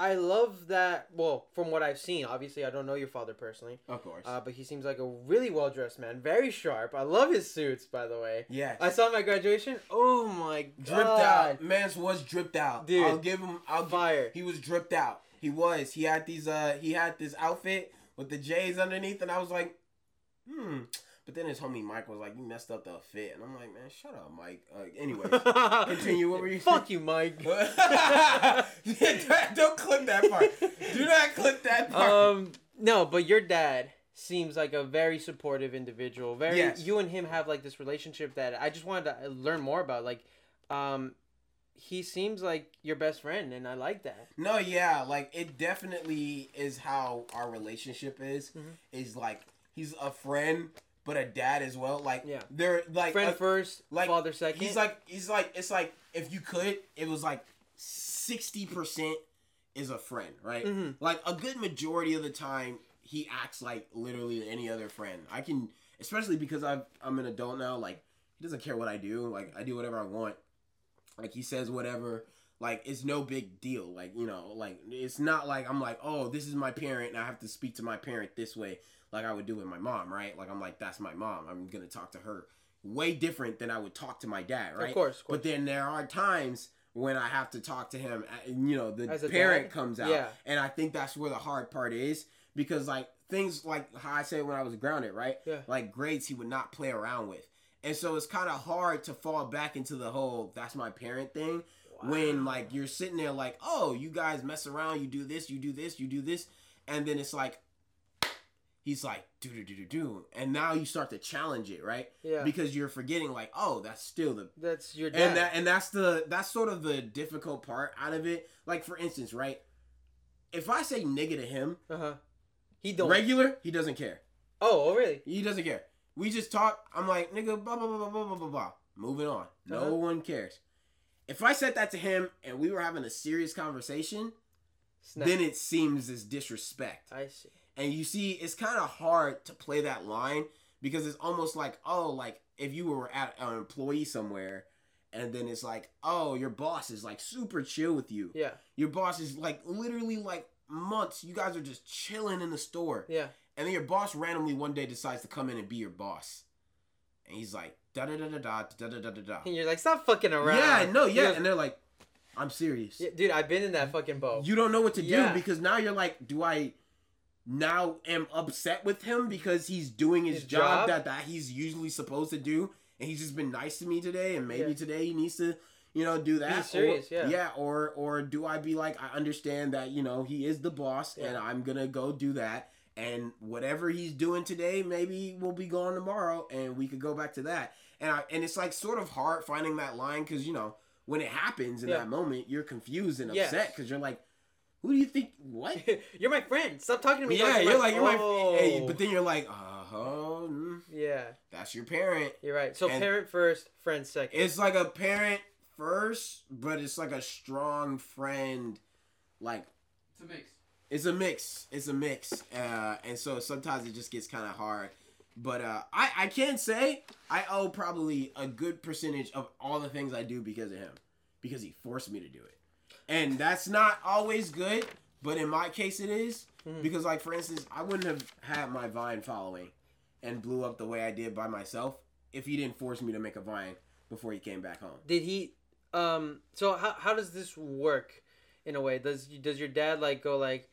I love that. Well, from what I've seen, obviously I don't know your father personally, Of course. uh, but he seems like a really well dressed man, very sharp. I love his suits, by the way. yes. I saw him at graduation. Oh my god! dripped out. Man's was dripped out. Dude. I'll give him. I'll give, Fire. He was dripped out. He was. He had these. Uh, he had this outfit with the J's underneath, and I was like, hmm. But then his homie Mike was like, "You messed up the fit," and I'm like, "Man, shut up, Mike." Uh, anyways, continue. What were you? Fuck you, Mike. Don't clip that part. Do not clip that part. um, no, but your dad seems like a very supportive individual. Very, Yes. you and him have like this relationship that I just wanted to learn more about. Like, um, he seems like your best friend, and I like that. No, yeah, like it definitely is how our relationship is. Mhm. Is like he's a friend, but a dad as well. Like Yeah. they're like Friend a- first, like, father second. He's like he's like it's like if you could, it was like sixty percent is a friend, right? Mhm. Like a good majority of the time, he acts like literally any other friend. I can, especially because I've I'm an adult now. Like he doesn't care what I do. Like I do whatever I want. Like he says whatever. Like it's no big deal. Like you know, like it's not like I'm like, oh, this is my parent, and I have to speak to my parent this way, like I would do with my mom, right? Like I'm like, that's my mom. I'm gonna talk to her. Way different than I would talk to my dad, right? Of course, of course. But then there are times when I have to talk to him. uh, You know, the parent dad? comes out, Yeah. and I think that's where the hard part is because like things like how I said when I was grounded, right? Yeah. Like grades he would not play around with, and so it's kind of hard to fall back into the whole "that's my parent" thing when like you're sitting there like, oh, you guys mess around, you do this, you do this, you do this, and then it's like he's like do do do do do. And now you start to challenge it right? Yeah. Because you're forgetting like oh that's still the that's your dad. and that and that's the that's sort of the difficult part out of it. Like for instance right? If i say nigga to him uh-huh. He don't. regular he doesn't care. Oh, oh really? He doesn't care. We just talk. I'm like nigga blah blah blah blah blah blah blah. Moving on. No uh-huh. one cares. If i said that to him and we were having a serious conversation Snap. then it seems as disrespect. I see. And you see, it's kind of hard to play that line because it's almost like, oh, like if you were at an employee somewhere, and then it's like, oh, your boss is like super chill with you. Yeah. Your boss is like literally like months. You guys are just chilling in the store, Yeah. and then your boss randomly one day decides to come in and be your boss, and he's like, da da da da da da da da da da. And you're like, stop fucking around. Yeah, no, yeah, You're- and they're like, I'm serious. Yeah, dude, I've been in that fucking boat. You don't know what to Yeah. do because now you're like, do I now am upset with him because he's doing his, His job, job? that that he's usually supposed to do, and he's just been nice to me today, and maybe Yeah. today he needs to, you know, do that. serious, or, yeah. Yeah, or or do I be like, I understand that you know he is the boss, and I'm gonna go do that. And whatever he's doing today, maybe we'll be gone tomorrow, and we could go back to that. And I, and it's like sort of hard finding that line because you know when it happens in Yeah. that moment, you're confused and upset because you're like, who do you think? What? you're my friend. Stop talking to me. yeah, you're like you're my. Oh. Hey, but then you're like, uh huh. mm, Yeah, that's your parent. you're right. So And- parent first, friend second. It's like a parent first, but it's like a strong friend. Like It's a mix. it's a mix. It's a mix. Uh, and so sometimes it just gets kind of hard. But uh, I I can say I owe probably a good percentage of all the things I do because of him, because he forced me to do it, and that's not always good. But in my case, it is Mhm. because, like for instance, I wouldn't have had my Vine following and blew up the way I did by myself if he didn't force me to make a Vine before he came back home. Did he? Um. So how how does this work? In a way, does does your dad like go like,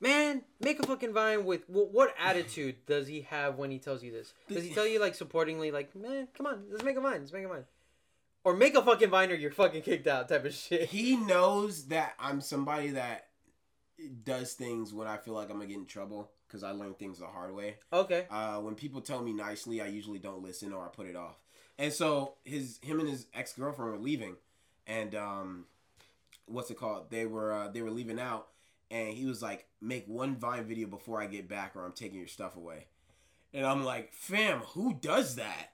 man, make a fucking vine with what, what attitude does he have when he tells you this? Does he tell you like supportingly like, man, come on, let's make a vine, let's make a vine, or make a fucking vine or you're fucking kicked out type of shit? he knows that I'm somebody that does things when I feel like I'm gonna get in trouble because I learn things the hard way. Okay. Uh, when people tell me nicely, I usually don't listen or I put it off. And so his him and his ex girlfriend were leaving, and um, what's it called? They were uh, they were leaving out, and he was like, "Make one Vine video before I get back, or I'm taking your stuff away." And I'm like, "Fam, who does that?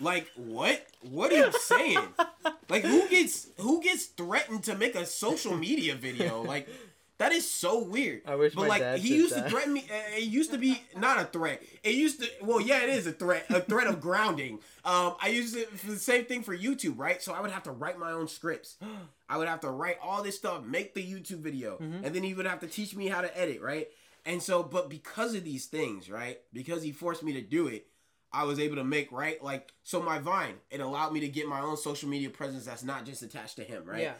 Like, what? What are you saying? Like, who gets who gets threatened to make a social media video? Like." That is so weird. I wish but my like dad he used that. to threaten me. It used to be not a threat. It used to. Well, yeah, it is a threat. A threat of grounding. Um, I used it for the same thing for YouTube, right? So I would have to write my own scripts. I would have to write all this stuff, make the YouTube video, Mm-hmm. and then he would have to teach me how to edit, right? And so, but because of these things, right? Because he forced me to do it, I was able to make right. Like, so my Vine, it allowed me to get my own social media presence that's not just attached to him, right? Yeah.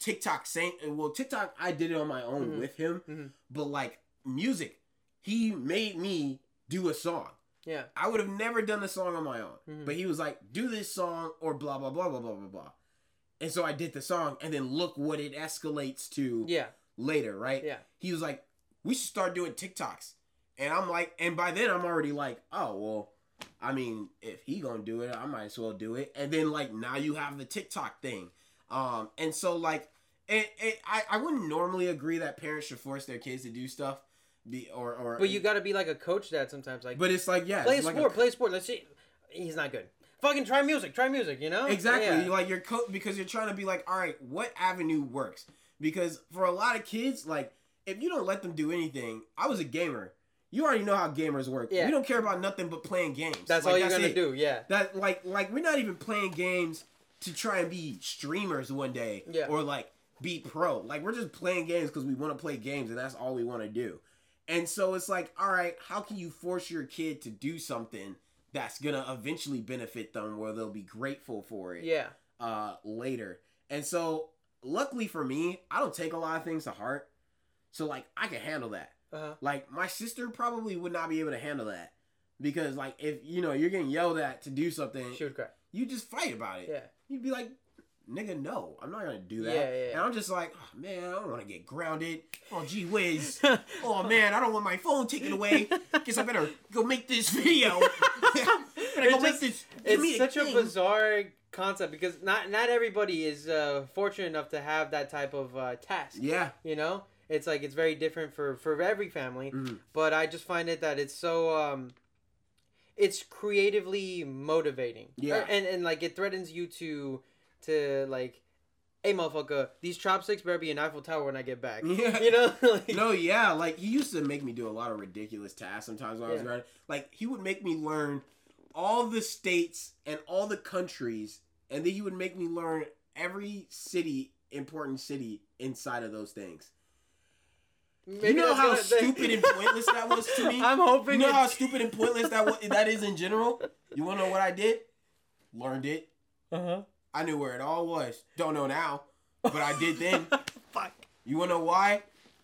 TikTok same well TikTok I did it on my own Mhm. with him, Mhm. but like music, he made me do a song. Yeah. I would have never done a song on my own, Mhm. but he was like, "Do this song or blah blah blah blah blah blah blah," and so I did the song, and then look what it escalates to Yeah. later, right? Yeah. He was like, "We should start doing TikToks," and I'm like, and by then I'm already like, "Oh well." I mean, if he gonna do it, I might as well do it. And then like now you have the TikTok thing, um, and so like, it, it I I wouldn't normally agree that parents should force their kids to do stuff, be or or. But you got to be like a coach dad sometimes. Like, But it's like yeah, play a it's like sport, play a sport. Let's see. He's not good. Fucking try music. Try music. You know. Exactly. Yeah. Like you're co- because you're trying to be like, all right, what avenue works? Because for a lot of kids, like if you don't let them do anything, I was a gamer. You already know how gamers work. Yeah. We don't care about nothing but playing games. That's Like, all you're gonna it. do. Yeah. That like like we're not even playing games to try and be streamers one day Yeah. or like be pro. Like we're just playing games because we want to play games and that's all we want to do. And so it's like, all right, how can you force your kid to do something that's gonna eventually benefit them where they'll be grateful for it? Yeah. uh later. And so luckily for me, I don't take a lot of things to heart, so like I can handle that. Uh-huh. Like my sister probably would not be able to handle that because like if you know you're getting yelled at to do something, She would cry. you just fight about it. Yeah. You'd be like, nigga, no, I'm not gonna do that. Yeah, yeah, yeah. And I'm just like, oh, man, I don't want to get grounded. Oh, gee whiz. oh man, I don't want my phone taken away. Guess I better go make this video. better go It's make this. it's such a thing. bizarre concept because not not everybody is uh, fortunate enough to have that type of uh, task. Yeah. You know, it's like it's very different for for every family. Mhm. But I just find it that it's so um, it's creatively motivating. Yeah. and and like it threatens you to to like, hey motherfucker, these chopsticks better be an Eiffel Tower when I get back. Yeah. You know, like, No, yeah, like he used to make me do a lot of ridiculous tasks sometimes when I was growing. Like he would make me learn all the states and all the countries, and then he would make me learn every city, important city inside of those things. Maybe you know how gonna- stupid and pointless that was to me. I'm hoping You know how stupid and pointless that wa- that is in general. You want to know what I did? Learned it. Uh-huh. I knew where it all was. Don't know now, but I did then. Fuck. You wanna know why?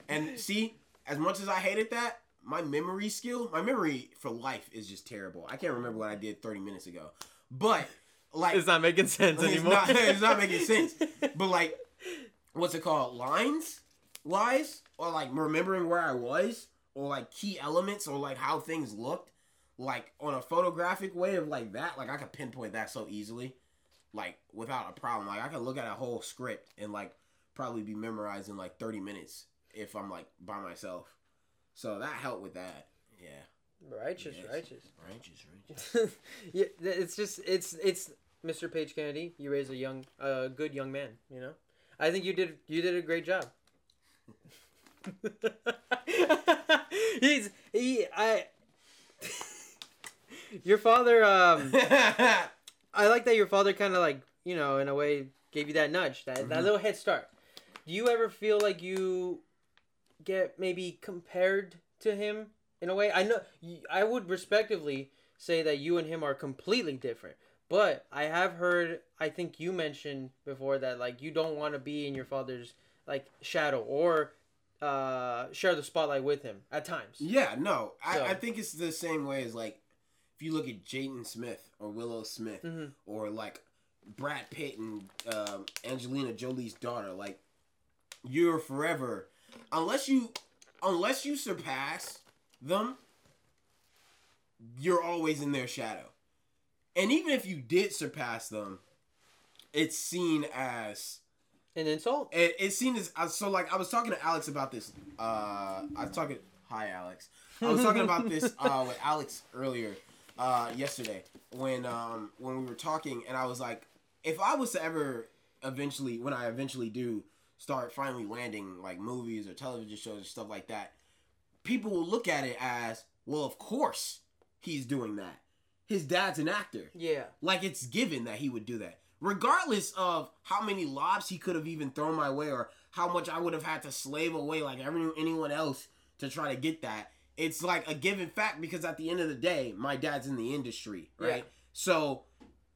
And see, as much as I hated that, my memory skill, my memory for life is just terrible. I can't remember what I did 30 minutes ago. But like It's not making sense It's anymore. not- it's not making sense. but like what's it called? Lines? Wise? Or like remembering where I was? Or like key elements or like how things looked? Like on a photographic way of like that, like I could pinpoint that so easily. Like without a problem. Like I could look at a whole script and like probably be memorized in like 30 minutes if I'm like by myself. So that helped with that. Yeah. righteous, Yes. righteous. Righteous, righteous. yeah, it's just it's it's Mr. Page Kennedy. You raised a young, uh, good young man. You know, I think you did you did a great job. He's he I. your father, um, I like that your father kind of like you know in a way gave you that nudge, that that Mhm. little head start. Do you ever feel like you get maybe compared to him in a way? I know I would respectively say that you and him are completely different. But I have heard I think you mentioned before that like you don't want to be in your father's like shadow or uh share the spotlight with him at times. Yeah, no, I, So- I think it's the same way as like if you look at Jaden Smith or Willow Smith Mhm. or like Brad Pitt and um, Angelina Jolie's daughter, like you're forever unless you unless you surpass them, you're always in their shadow. And even if you did surpass them, it's seen as An insult? it, it's seen as so like I was talking to Alex about this. Uh, I was talking. Hi, Alex. I was talking about this uh, with Alex earlier uh, yesterday when um, when we were talking, and I was like, if I was to ever eventually, when I eventually do start finally landing like movies or television shows or stuff like that, people will look at it as, well, of course he's doing that. His dad's an actor. Yeah. Like it's given that he would do that. Regardless of how many lobs he could have even thrown my way or how much I would have had to slave away like every, anyone else to try to get that. It's like a given fact because at the end of the day, my dad's in the industry, right? Yeah. So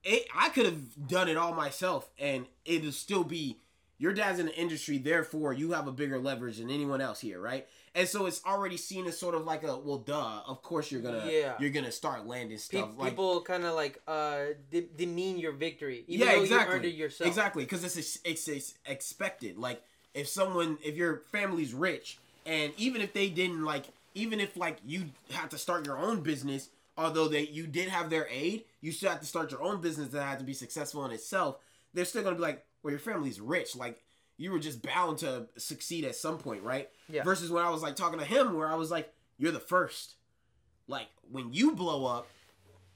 it, I could have done it all myself and it'll still be your dad's in the industry, therefore you have a bigger leverage than anyone else here, right? And so it's already seen as sort of like a well, duh. Of course you're gonna, Yeah. you're gonna start landing Pe- stuff. like, people kind of like uh de- demean your victory even yeah, though exactly. you earned it yourself. Exactly, because it's, it's it's expected. Like if someone, if your family's rich, and even if they didn't like, even if like you had to start your own business, although they you did have their aid, you still have to start your own business that had to be successful in itself. They're still gonna be like, well, your family's rich, like. You were just bound to succeed at some point, right? Yeah. Versus when I was like talking to him, where I was like, "You're the first. Like when you blow up,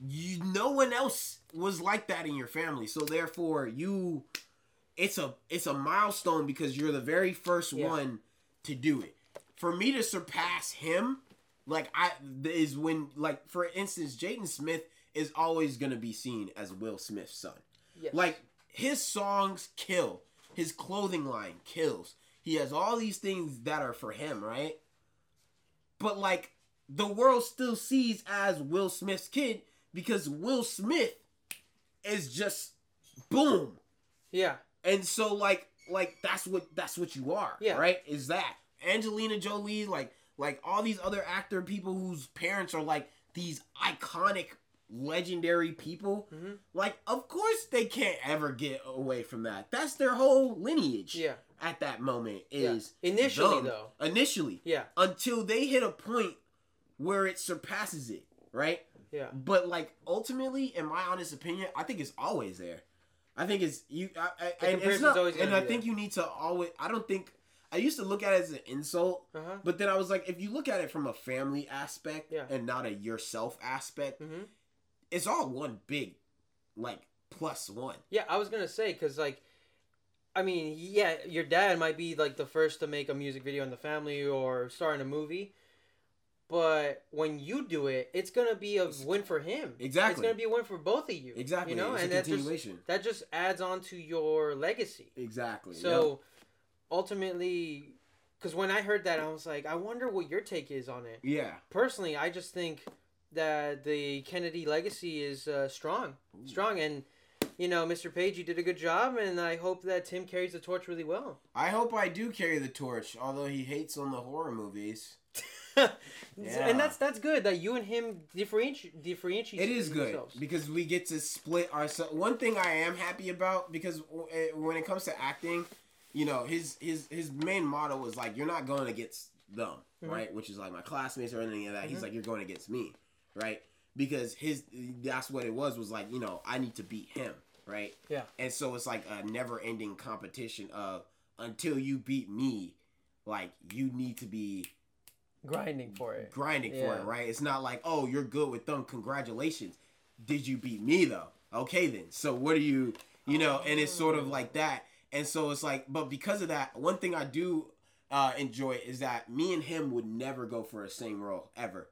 you no one else was like that in your family so therefore you it's a it's a milestone because you're the very first Yeah. one to do it for me to surpass him like i is when like for instance jaden smith is always to be seen as will smith's son Yes. like his songs kill his clothing line kills he has all these things that are for him right but like the world still sees as Will Smith's kid because Will Smith is just boom. yeah. And so like like that's what that's what you are. Yeah. Right? Is that Angelina Jolie, like like all these other actor people whose parents are like these iconic legendary people Mhm. like of course they can't ever get away from that that's their whole lineage Yeah. at that moment Yeah. is Initially, them. though. initially Yeah. until they hit a point where it surpasses it right Yeah. but like ultimately, in my honest opinion, I think it's always there. I think it's you. I, I, and it's not, and I think you need to always. I don't think. I used to look at it as an insult, Uh huh. but then I was like, if you look at it from a family aspect Yeah. and not a yourself aspect, hmm it's all one big, like plus one. Yeah, I was gonna say because like, I mean, yeah, your dad might be like the first to make a music video in the family or star in a movie, but when you do it, it's gonna be a win for him. Exactly, it's gonna be a win for both of you. Exactly. You know, it's and that just that just adds on to your legacy. exactly. So ultimately, because when I heard that, I was like, I wonder what your take is on it. Yeah. Personally, I just think that the Kennedy legacy is uh, strong, strong, and you know, Mr. Page, you did a good job, and I hope that Tim carries the torch really well. I hope I do carry the torch, although he hates on the horror movies. Yeah. And that's that's good that you and him differentiate differentiate. It is good yourselves. because we get to split ourselves. One thing I am happy about because eh, when it comes to acting, you know, his his his main motto was like, "You're not going against them, Mhm. right?" Which is like my classmates or anything like that. He's Mhm. like, "You're going against me," right? Because his that's what it was was like, you know, I need to beat him, right? Yeah. And so it's like a never-ending competition of until you beat me, like you need to be grinding for it. grinding for it, right? It's not like, oh, you're good with them. Congratulations. Did you beat me though? Okay then. So what are you, you know? And it's sort of like that. And so it's like, but because of that, one thing I do uh, enjoy is that me and him would never go for a same role ever.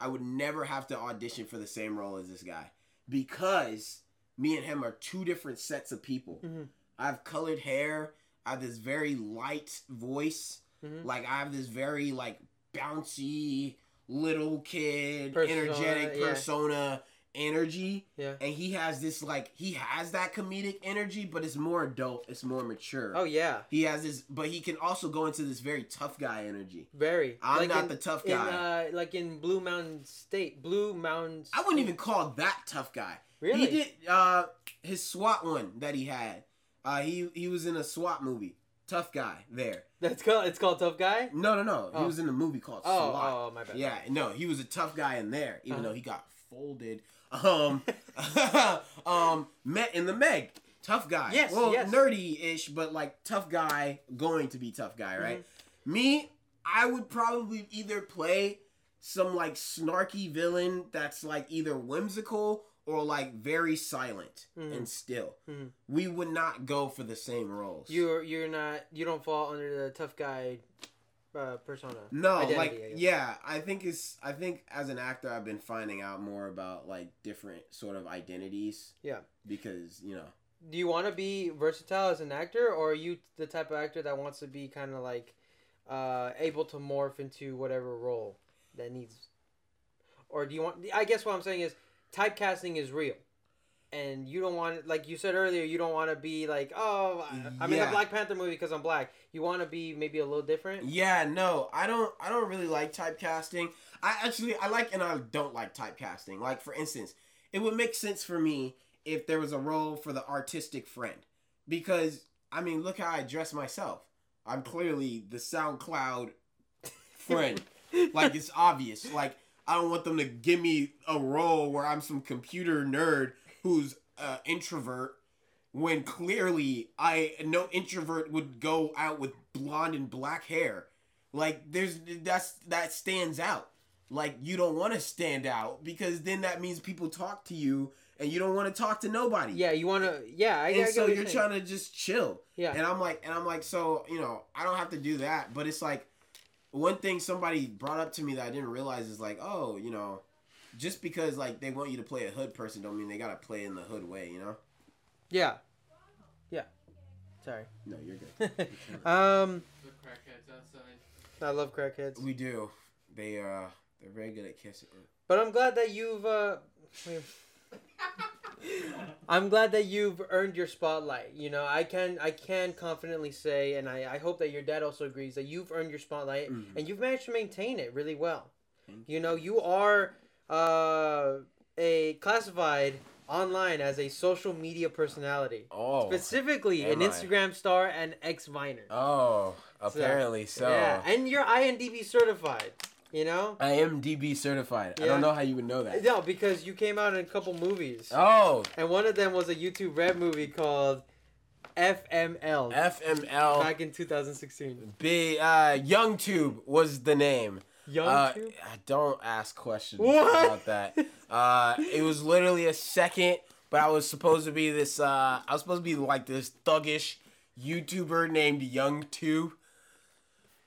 I would never have to audition for the same role as this guy because me and him are two different sets of people. Mhm. I have colored hair. I have this very light voice. Mhm. Like I have this very like bouncy little kid, Persona, energetic yeah. Energy. Yeah. And he has this like he has that comedic energy, but it's more adult, it's more mature. Oh yeah, He has this but he can also go into this very tough guy energy. very. I'm Like not in- the tough In, guy. uh, like in Blue Mountain State, Blue Mountain. I wouldn't even call that tough guy. Really? He did uh his SWAT one that he had. Uh he he was in a SWAT movie. Tough guy there. That's called. It's called Tough Guy. No, no, no. Oh. He was in a movie called Oh, SWAT. oh, my bad. Yeah, no, he was a tough guy in there, even Uh-huh. though he got folded. Um, um, met in the Meg, tough guy. Yes, well, yes. nerdy ish, but like tough guy, going to be tough guy, right? Mm-hmm. Me, I would probably either play some like snarky villain that's like either whimsical or like very silent Mhm. and still. Mhm. We would not go for the same roles. You're you're not you don't fall under the tough guy uh, persona. No, Identity, like I yeah, I think it's I think as an actor I've been finding out more about like different sort of identities. Yeah. Because, you know, Do you want to be versatile as an actor, or are you the type of actor that wants to be kind of like uh, able to morph into whatever role that needs? Or do you want? I guess what I'm saying is typecasting is real, and you don't want like you said earlier. You don't want to be like, oh, I- I'm in a Black Panther movie because I'm black. You want to be maybe a little different. yeah, no, I don't I don't really like typecasting. I actually I like and I don't like typecasting. Like for instance, it would make sense for me if there was a role for the artistic friend. Because I mean, look how I dress myself. I'm clearly the SoundCloud friend. like it's obvious. Like I don't want them to give me a role where I'm some computer nerd who's uh, introvert when clearly I no introvert would go out with blonde and black hair. Like there's that's that stands out. Like you don't want to stand out because then that means people talk to you and you don't want to talk to nobody. Yeah, you want to. Yeah, I, I And get so you're saying. trying to just chill. Yeah. And I'm like, and I'm like, so you know, I don't have to do that, but it's like one thing somebody brought up to me that I didn't realize is like, oh, you know, just because like they want you to play a hood person, don't mean they gotta play in the hood way, you know? Yeah. Yeah. Sorry. No, you're good. um, The crackheads outside. I love crackheads, we do. They uh, they're very good at kissing. but I'm glad that you've uh, I'm glad that you've earned your spotlight. You know, I can I can confidently say, and I, I hope that your dad also agrees that you've earned your spotlight Mm. and you've managed to maintain it really well. Thank You know, you are uh, a classified online as a social media personality, Oh. specifically an I? Instagram star and ex Viner. Oh, apparently so. Yeah, and you're IMDb certified. You know. I am DB certified. I don't know how you would know that. No, because you came out in a couple movies, Oh, and one of them was a YouTube Red movie called FML FML. back in 2016. B uh Young Tube was the name. Young Uh, Tube? don't ask questions What? about that. Uh, it was literally a second, but I was supposed to be this. Uh, I was supposed to be like this thuggish YouTuber named Young Tube.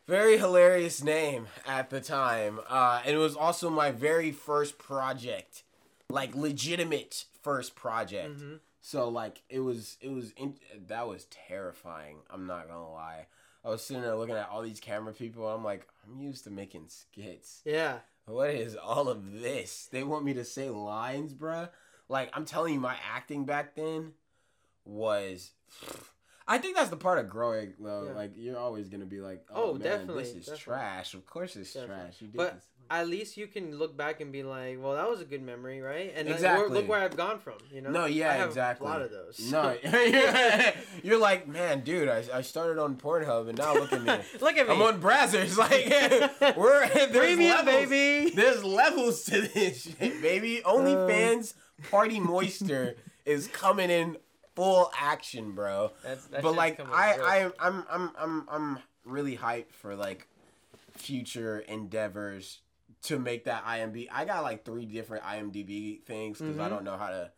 Very hilarious name at the time, uh, and it was also my very first project, like legitimate first project. Mhm. So like it was, it was in, that was terrifying. I'm not gonna lie. I was sitting there looking at all these camera people. I'm like, I'm used to making skits. Yeah. What is all of this? They want me to say lines, bruh. Like I'm telling you, my acting back then was. I think that's the part of growing though. Yeah. Like you're always gonna be like, oh, Oh, man, definitely, this is definitely. trash. Of course it's Definitely. trash. You did But this. At least you can look back and be like, well, that was a good memory, right? And like, Exactly. look where I've gone from. You know. No, yeah, I have exactly. A lot of those. No, you're like, man, dude. I, I started on Pornhub and now look at me. look at me. I'm on Brazzers. Like we're there's Premium, levels. baby. There's levels to this shit, baby. Uh. OnlyFans Party Moisture is coming in full action, bro. That but like I. I I'm I'm I'm I'm really hyped for like future endeavors to make that IMDb. I got like three different IMDb things because I Mhm. don't know how to.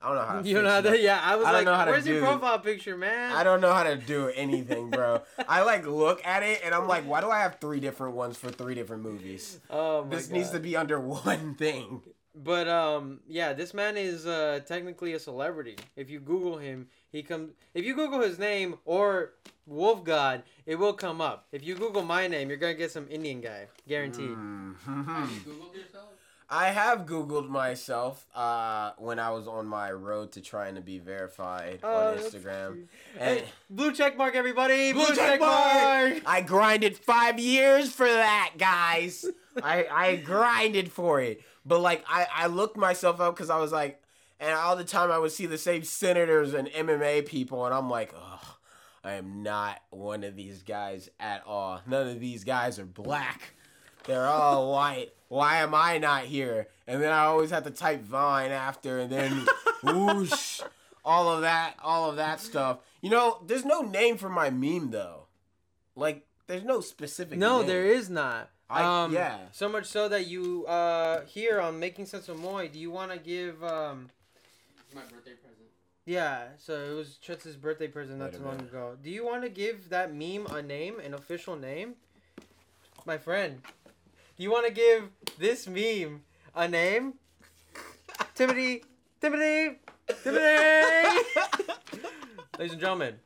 I don't know how to. You know fix how them. to, yeah. I was I like, know how to where's your do- profile picture, man? I don't know how to do anything, bro. I like look at it and I'm like, why do I have three different ones for three different movies? Oh my This god. needs to be under one thing. But um, yeah, this man is uh technically a celebrity. If you Google him, he comes. If you Google his name or Wolf God, it will come up. If you Google my name, you're gonna get some Indian guy, guaranteed. Mhm. Have you Googled yourself? I have Googled myself uh, when I was on my road to trying to be verified on Oh, that's Instagram. And Hey, blue check mark, everybody. Blue check mark! I grinded five years for that, guys. I, I grinded for it. But like I, I looked myself up because I was like, and all the time I would see the same senators and MMA people, and I'm like, oh, I am not one of these guys at all. None of these guys are black. They're all white. Why am I not here? And then I always have to type Vine after, and then whoosh, all of that, all of that stuff. You know, there's no name for my meme though. Like, there's no specific. No, name. there is not. I- um, yeah. So much so that you uh here on Making Sense of Moy, do you want to give um my birthday present. Yeah? So it was Chutz's birthday present not too long ago. Do you want to give that meme a name, an official name? My friend, do you want to give this meme a name? Timothy, Timothy, Timothy. Ladies and gentlemen,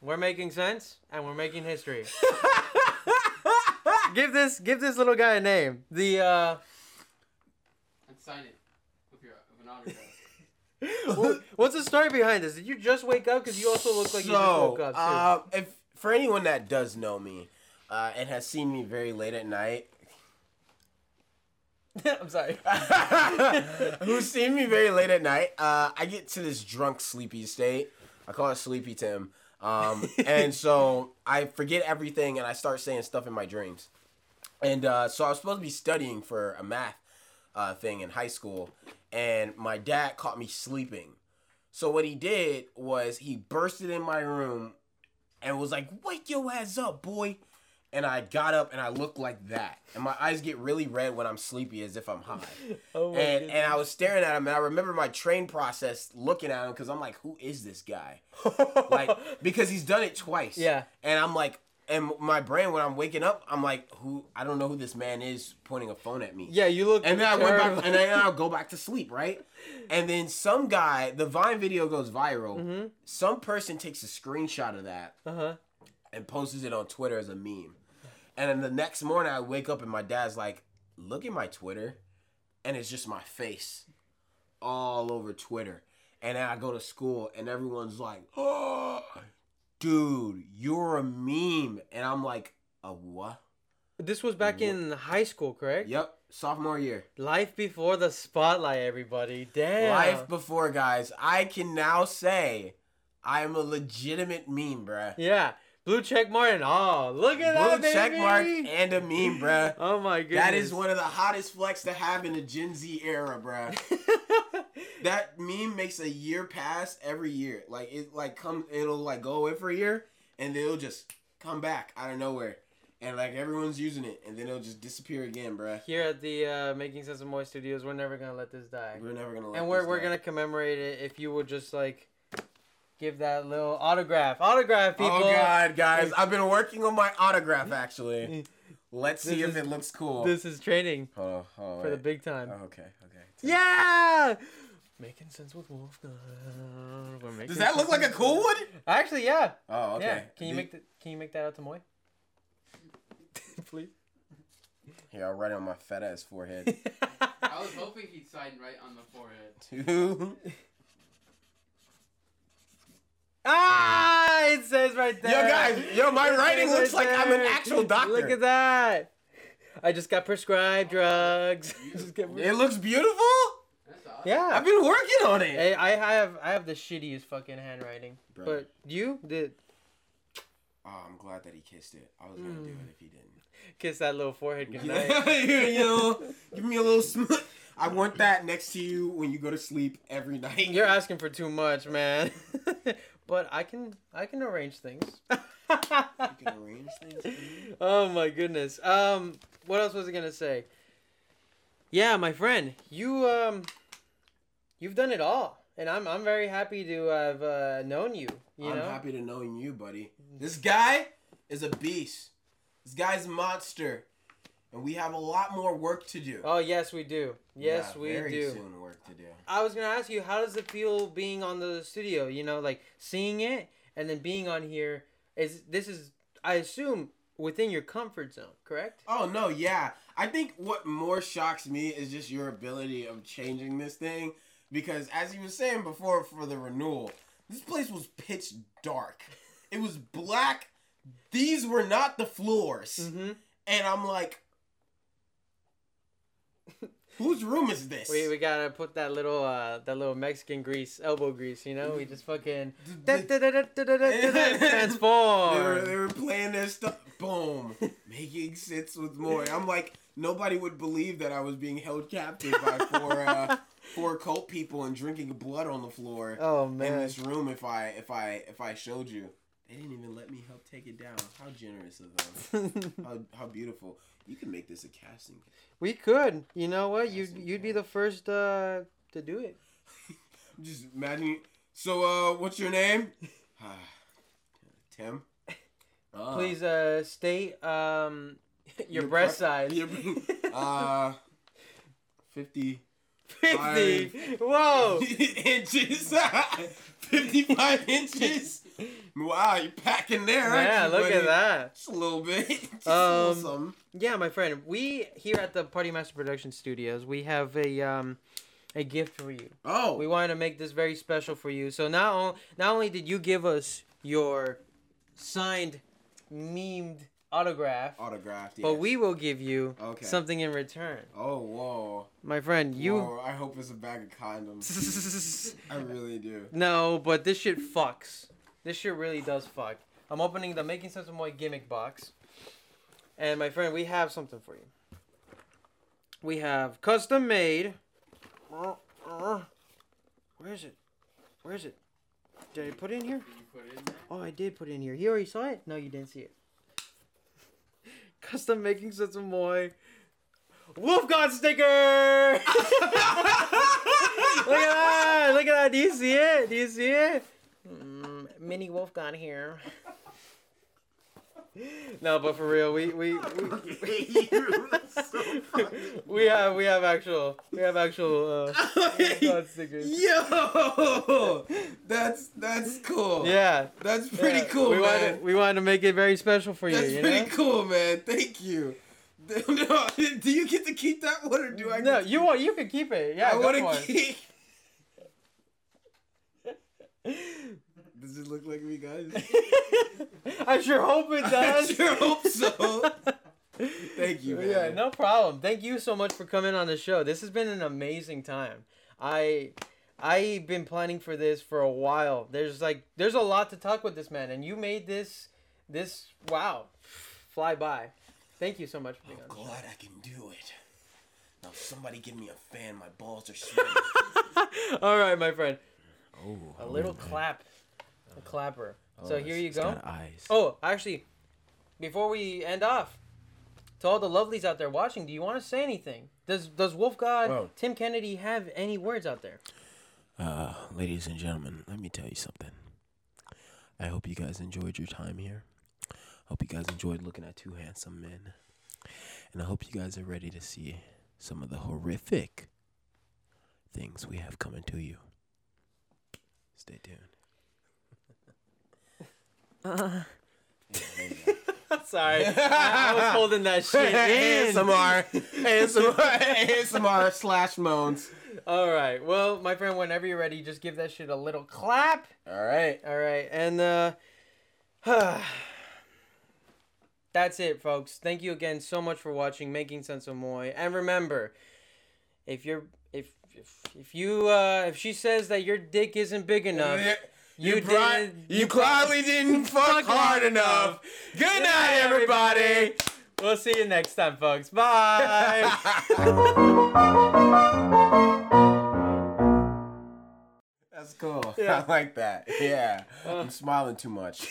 we're making sense and we're making history. give this give this little guy a name. The uh And sign it with your with an autograph. wha- what's the story behind this? Did you just wake up? Because you also look like you just woke up too. uh, if for anyone that does know me, uh, and has seen me very late at night, I'm sorry. who's seen me very late at night, uh, I get to this drunk, sleepy state. I call it Sleepy Tim. Um, and so I forget everything and I start saying stuff in my dreams. And uh, so I was supposed to be studying for a math uh, thing in high school, and my dad caught me sleeping. So what he did was he bursted in my room and was like, "Wake your ass up, boy!" And I got up and I looked like that, and my eyes get really red when I'm sleepy, as if I'm high. Oh my and goodness. and I was staring at him, and I remember my train process looking at him because I'm like, "Who is this guy?" Like because he's done it twice. Yeah. And I'm like, and my brain when I'm waking up, I'm like, "Who? I don't know who this man is pointing a phone at me." yeah, you look. And then I went back, and then I'll go back to sleep, right? And then some guy, the Vine video goes viral. Mhm. Some person takes a screenshot of that Uh huh. and posts it on Twitter as a meme. And then the next morning, I wake up and my dad's like, "Look at my Twitter," and it's just my face all over Twitter. and then I go to school, and everyone's like, "Oh, dude, you're a meme," and I'm like, "A what?" This was back in high school, correct? Yep, sophomore year. Life before the spotlight, everybody. Damn. Life before, guys. I can now say I am a legitimate meme, bruh. Yeah. Blue check mark and oh, look at Blue that, baby. check mark and a meme, bruh. Oh my goodness. That is one of the hottest flex to have in the Gen Z era, bruh. that meme makes a year pass every year. Like it like come it'll like go away for a year and then it'll just come back out of nowhere. And like everyone's using it and then it'll just disappear again, bruh. Here at the uh, Making Sense of Moy Studios, we're never gonna let this die. We're never gonna let and we're we're die. gonna commemorate it if you would just like give that little autograph. Autograph people. Oh god, guys. I've been working on my autograph actually. Let's see This if is- it looks cool. This is training hold on, for the big time. Oh, okay, okay. Yeah! Making sense with Wolfgang. We're Does that look like a cool one? Actually, yeah. Oh, okay. Yeah. Can you Do- make the, Can you make that out to Moy? Please. Here, I'll write it on my fat ass forehead. I was hoping he'd sign right on the forehead. Two. ah! It says right there. Yo, guys, yo, my It writing looks right like I'm an actual doctor. Look at that. I just got prescribed drugs. Just get- It looks beautiful. That's awesome. yeah. I've been working on it. Hey, I have I have the shittiest fucking handwriting. Bro. But you did Oh, I'm glad that he kissed it. I was gonna do it if he didn't. kiss that little forehead goodnight. you know, give me a little smooth. I want that next to you when you go to sleep every night. You're asking for too much, man. but I can I can arrange things. You can arrange things. for me? oh my goodness. Um, what else was I gonna say? Yeah, my friend, you um, you've done it all, and I'm I'm very happy to have uh, known you. You I'm know, happy to know you, buddy. This guy is a beast. This guy's a monster, and we have a lot more work to do. oh yes, we do. Yes, Yeah, we very do. Soon work to do. I was gonna ask you, how does it feel being on the studio? You know, like seeing it and then being on here. Is this is I assume within your comfort zone, correct? Oh no, yeah. I think what more shocks me is just your ability of changing this thing. Because as he was saying before for the renewal, this place was pitch dark. It was black. These were not the floors. Mm-hmm. And I'm like, whose room is this? We, we gotta put that little uh that little Mexican grease, elbow grease. You know, we just fucking They- They transform. were, they were playing their stuff. Boom. Making sense with more. I'm like, nobody would believe that I was being held captive by four uh, four cult people and drinking blood on the floor Oh man! in this room if I if I if I showed you. They didn't even let me help take it down. How generous of them. How, how beautiful. You can make this a casting. we could. You know what? You you'd be the first uh to do it. Just imagine. So, uh, what's your name? Tim. Uh, Please uh state um your, Your breast size. your- uh, fifty. Fifty. Whoa. inches. 55 inches. Wow, you're packing there, aren't Yeah, look buddy? at that. Just a little bit. Just Um, something. Yeah, my friend. We here at the Party Master Production Studios, we have a um a gift for you. Oh, We wanted to make this very special for you. So not on, not only did you give us your signed, memed autograph, autographed. but we will give you Okay. something in return. Oh, whoa. My friend, you. Whoa, I hope it's a bag of condoms. I really do. no, but this shit fucks. This shit really does fuck. I'm opening the Making Sense of Moy gimmick box. And my friend, we have something for you. We have custom made. Where is it? Where is it? Did I put it in here? Did you put it in there? Oh, I did put it in here. You already saw it? No, you didn't see it. Custom making sense of Moy. Wolf God sticker! Look at that! Look at that! Do you see it? Do you see it? Mm, mini Wolf God here. No, but for real, we we we, we have we have actual we have actual uh, God stickers. Yo, that's that's cool. Yeah, that's pretty yeah. cool, we man. Wanted, we wanted to make it very special for you. That's pretty know? cool, man. Thank you. No, do you get to keep that one, or do I? No, you want you can keep it. Yeah, I want to keep. Does it look like me, guys? I sure hope it does. I sure hope so. Thank you, man. Yeah, no problem. Thank you so much for coming on the show. This has been an amazing time. I I've been planning for this for a while. There's like there's a lot to talk with this man and you made this this wow fly by. Thank you so much for being oh, on. the show. Glad I can do it. Now somebody give me a fan. My balls are sweating. All right, my friend. oh, A little clap. A clapper. so here you go. Oh, actually, before we end off, to all the lovelies out there watching, do you want to say anything? Does Does Wolf God Oh. Tim Kennedy have any words out there? Uh, ladies and gentlemen, let me tell you something. I hope you guys enjoyed your time here. Hope you guys enjoyed looking at two handsome men. And I hope you guys are ready to see some of the horrific things we have coming to you. Stay tuned. Sorry, I, I was holding that shit in. ASMR, ASMR, ASMR slash moans. All right. Well, my friend, whenever you're ready, just give that shit a little clap. All right. All right, and uh, that's it, folks. Thank you again so much for watching Making Sense of Moy. And remember, if you're if if, if you uh, if she says that your dick isn't big enough, you, pri- did you probably didn't fuck hard enough. Good night, everybody. We'll see you next time, folks. Bye. cool. Yeah. I like that. Yeah. Uh. I'm smiling too much.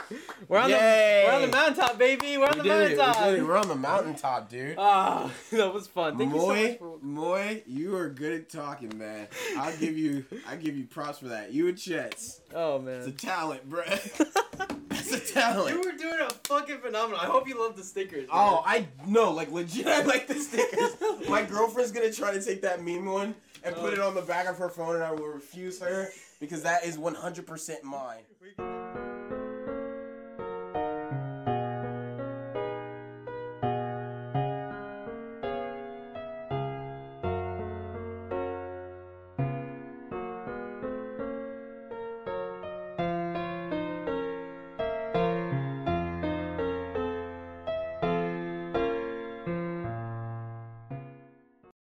we're on Yay. the we're on the mountaintop, baby. We're on We the did. We mountaintop. We're on the mountaintop, dude. Ah, that was fun. Thank you so Moy, much for. Moy, you are good at talking, man. I'll give you, I give you props for that. You and Chet's, Oh man. it's a talent, bro. It's a talent. You were doing a fucking phenomenal. I hope you love the stickers. man. Oh, I no, like legit. I like the stickers. My girlfriend's gonna try to take that meme one and put it on the back of her phone, and I will refuse her because that is 100% mine.